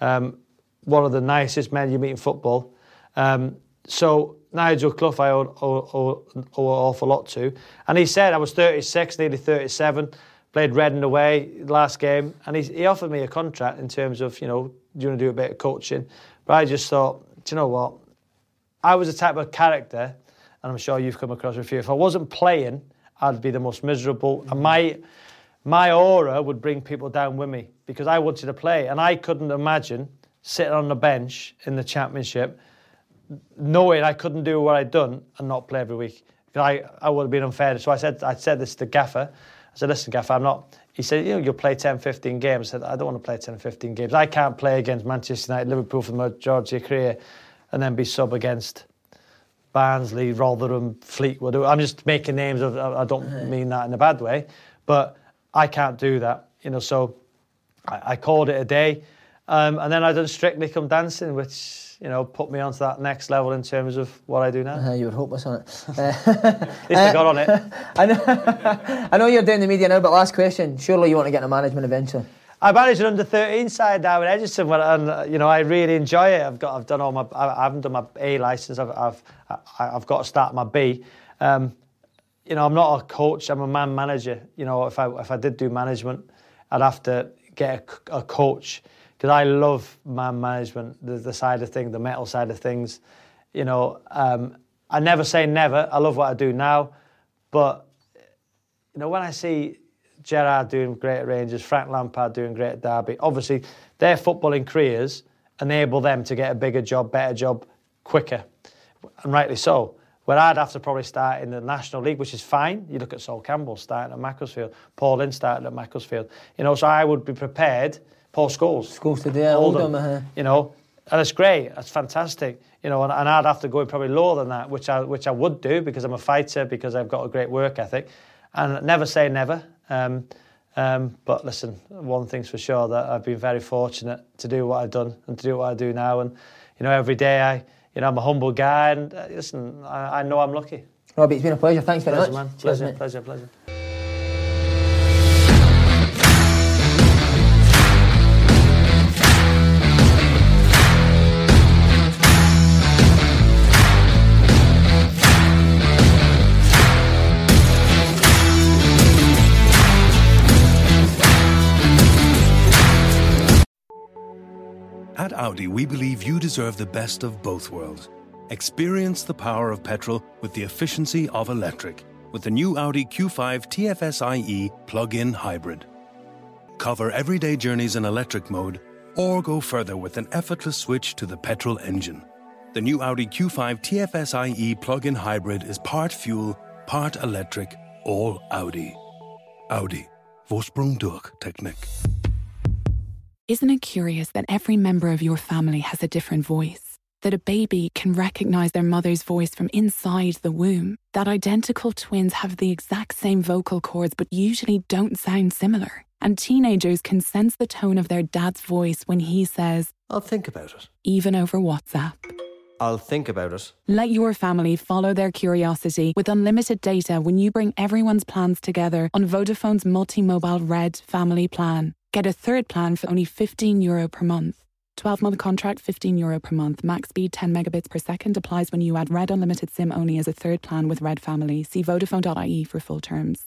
um, one of the nicest men you meet in football. Um, so Nigel Clough I owe, owe, owe, owe an awful lot to, and he said I was 36, nearly 37 played Reading away last game, and he, he offered me a contract in terms of, you know, do you want to do a bit of coaching? But I just thought, do you know what? I was a type of character, and I'm sure you've come across a few. If I wasn't playing, I'd be the most miserable. Mm-hmm. And my my aura would bring people down with me because I wanted to play, and I couldn't imagine sitting on the bench in the championship, knowing I couldn't do what I'd done and not play every week. I, I would have been unfair. So I said I said this to Gaffer. I said, listen, Gaff, I'm not. He said, you know, you'll play 10, 15 games. I said, I don't want to play 10, 15 games. I can't play against Manchester United, Liverpool for the majority of your career and then be sub against Barnsley, Rotherham, Fleetwood. I'm just making names. Of, I don't mean that in a bad way, but I can't do that. You know, so I, I called it a day. Um, and then I done Strictly Come Dancing, which you know, put me onto that next level in terms of what I do now. Uh, you were hopeless on it. (laughs) Uh, At least I got on it. (laughs) I know, (laughs) I know you're doing the media now, but last question. Surely you want to get into management eventually? I manage an under 13 side now in Egerton, and uh, you know I really enjoy it. I've got, I've done all my, I haven't done my A license. I've, I've, I've got to start my B. Um, you know, I'm not a coach. I'm a man manager. You know, if I, if I did do management, I'd have to get a, a coach because I love man management, the, the, side of things, the metal side of things. You know, um, I never say never. I love what I do now, but you know, when I see Gerrard doing great at Rangers, Frank Lampard doing great at Derby, obviously their footballing careers enable them to get a bigger job, better job, quicker, and rightly so. Where I'd have to probably start in the National League, which is fine. You look at Sol Campbell starting at Macclesfield, Paul Ince starting at Macclesfield. You know, so I would be prepared Paul Scholes. Scholes today, Oldham, uh-huh. you know, and it's great. It's fantastic, you know. And, and, I'd have to go probably lower than that, which I which I would do because I'm a fighter, because I've got a great work ethic, and never say never. Um, um, but listen, one thing's for sure that I've been very fortunate to do what I've done and to do what I do now. And you know, every day I, you know, I'm a humble guy, and uh, listen, I, I, know I'm lucky. Robbie, it's been a pleasure. Thanks very pleasure, much. Man. Pleasure, pleasure, pleasure. Audi, we believe you deserve the best of both worlds. Experience the power of petrol with the efficiency of electric with the new Audi Q5 TFSIe plug-in hybrid. Cover everyday journeys in electric mode or go further with an effortless switch to the petrol engine. The new Audi Q5 TFSIe plug-in hybrid is part fuel, part electric, all Audi. Audi. Vorsprung durch Technik. Isn't it curious that every member of your family has a different voice? That a baby can recognize their mother's voice from inside the womb? That identical twins have the exact same vocal cords but usually don't sound similar? And teenagers can sense the tone of their dad's voice when he says, I'll think about it. Even over WhatsApp. I'll think about it. Let your family follow their curiosity with unlimited data when you bring everyone's plans together on Vodafone's multi mobile Red family plan. Get a third plan for only 15 euro per month. 12 month contract, 15 euro per month. Max speed 10 megabits per second applies when you add Red Unlimited SIM only as a third plan with Red Family. See Vodafone.ie for full terms.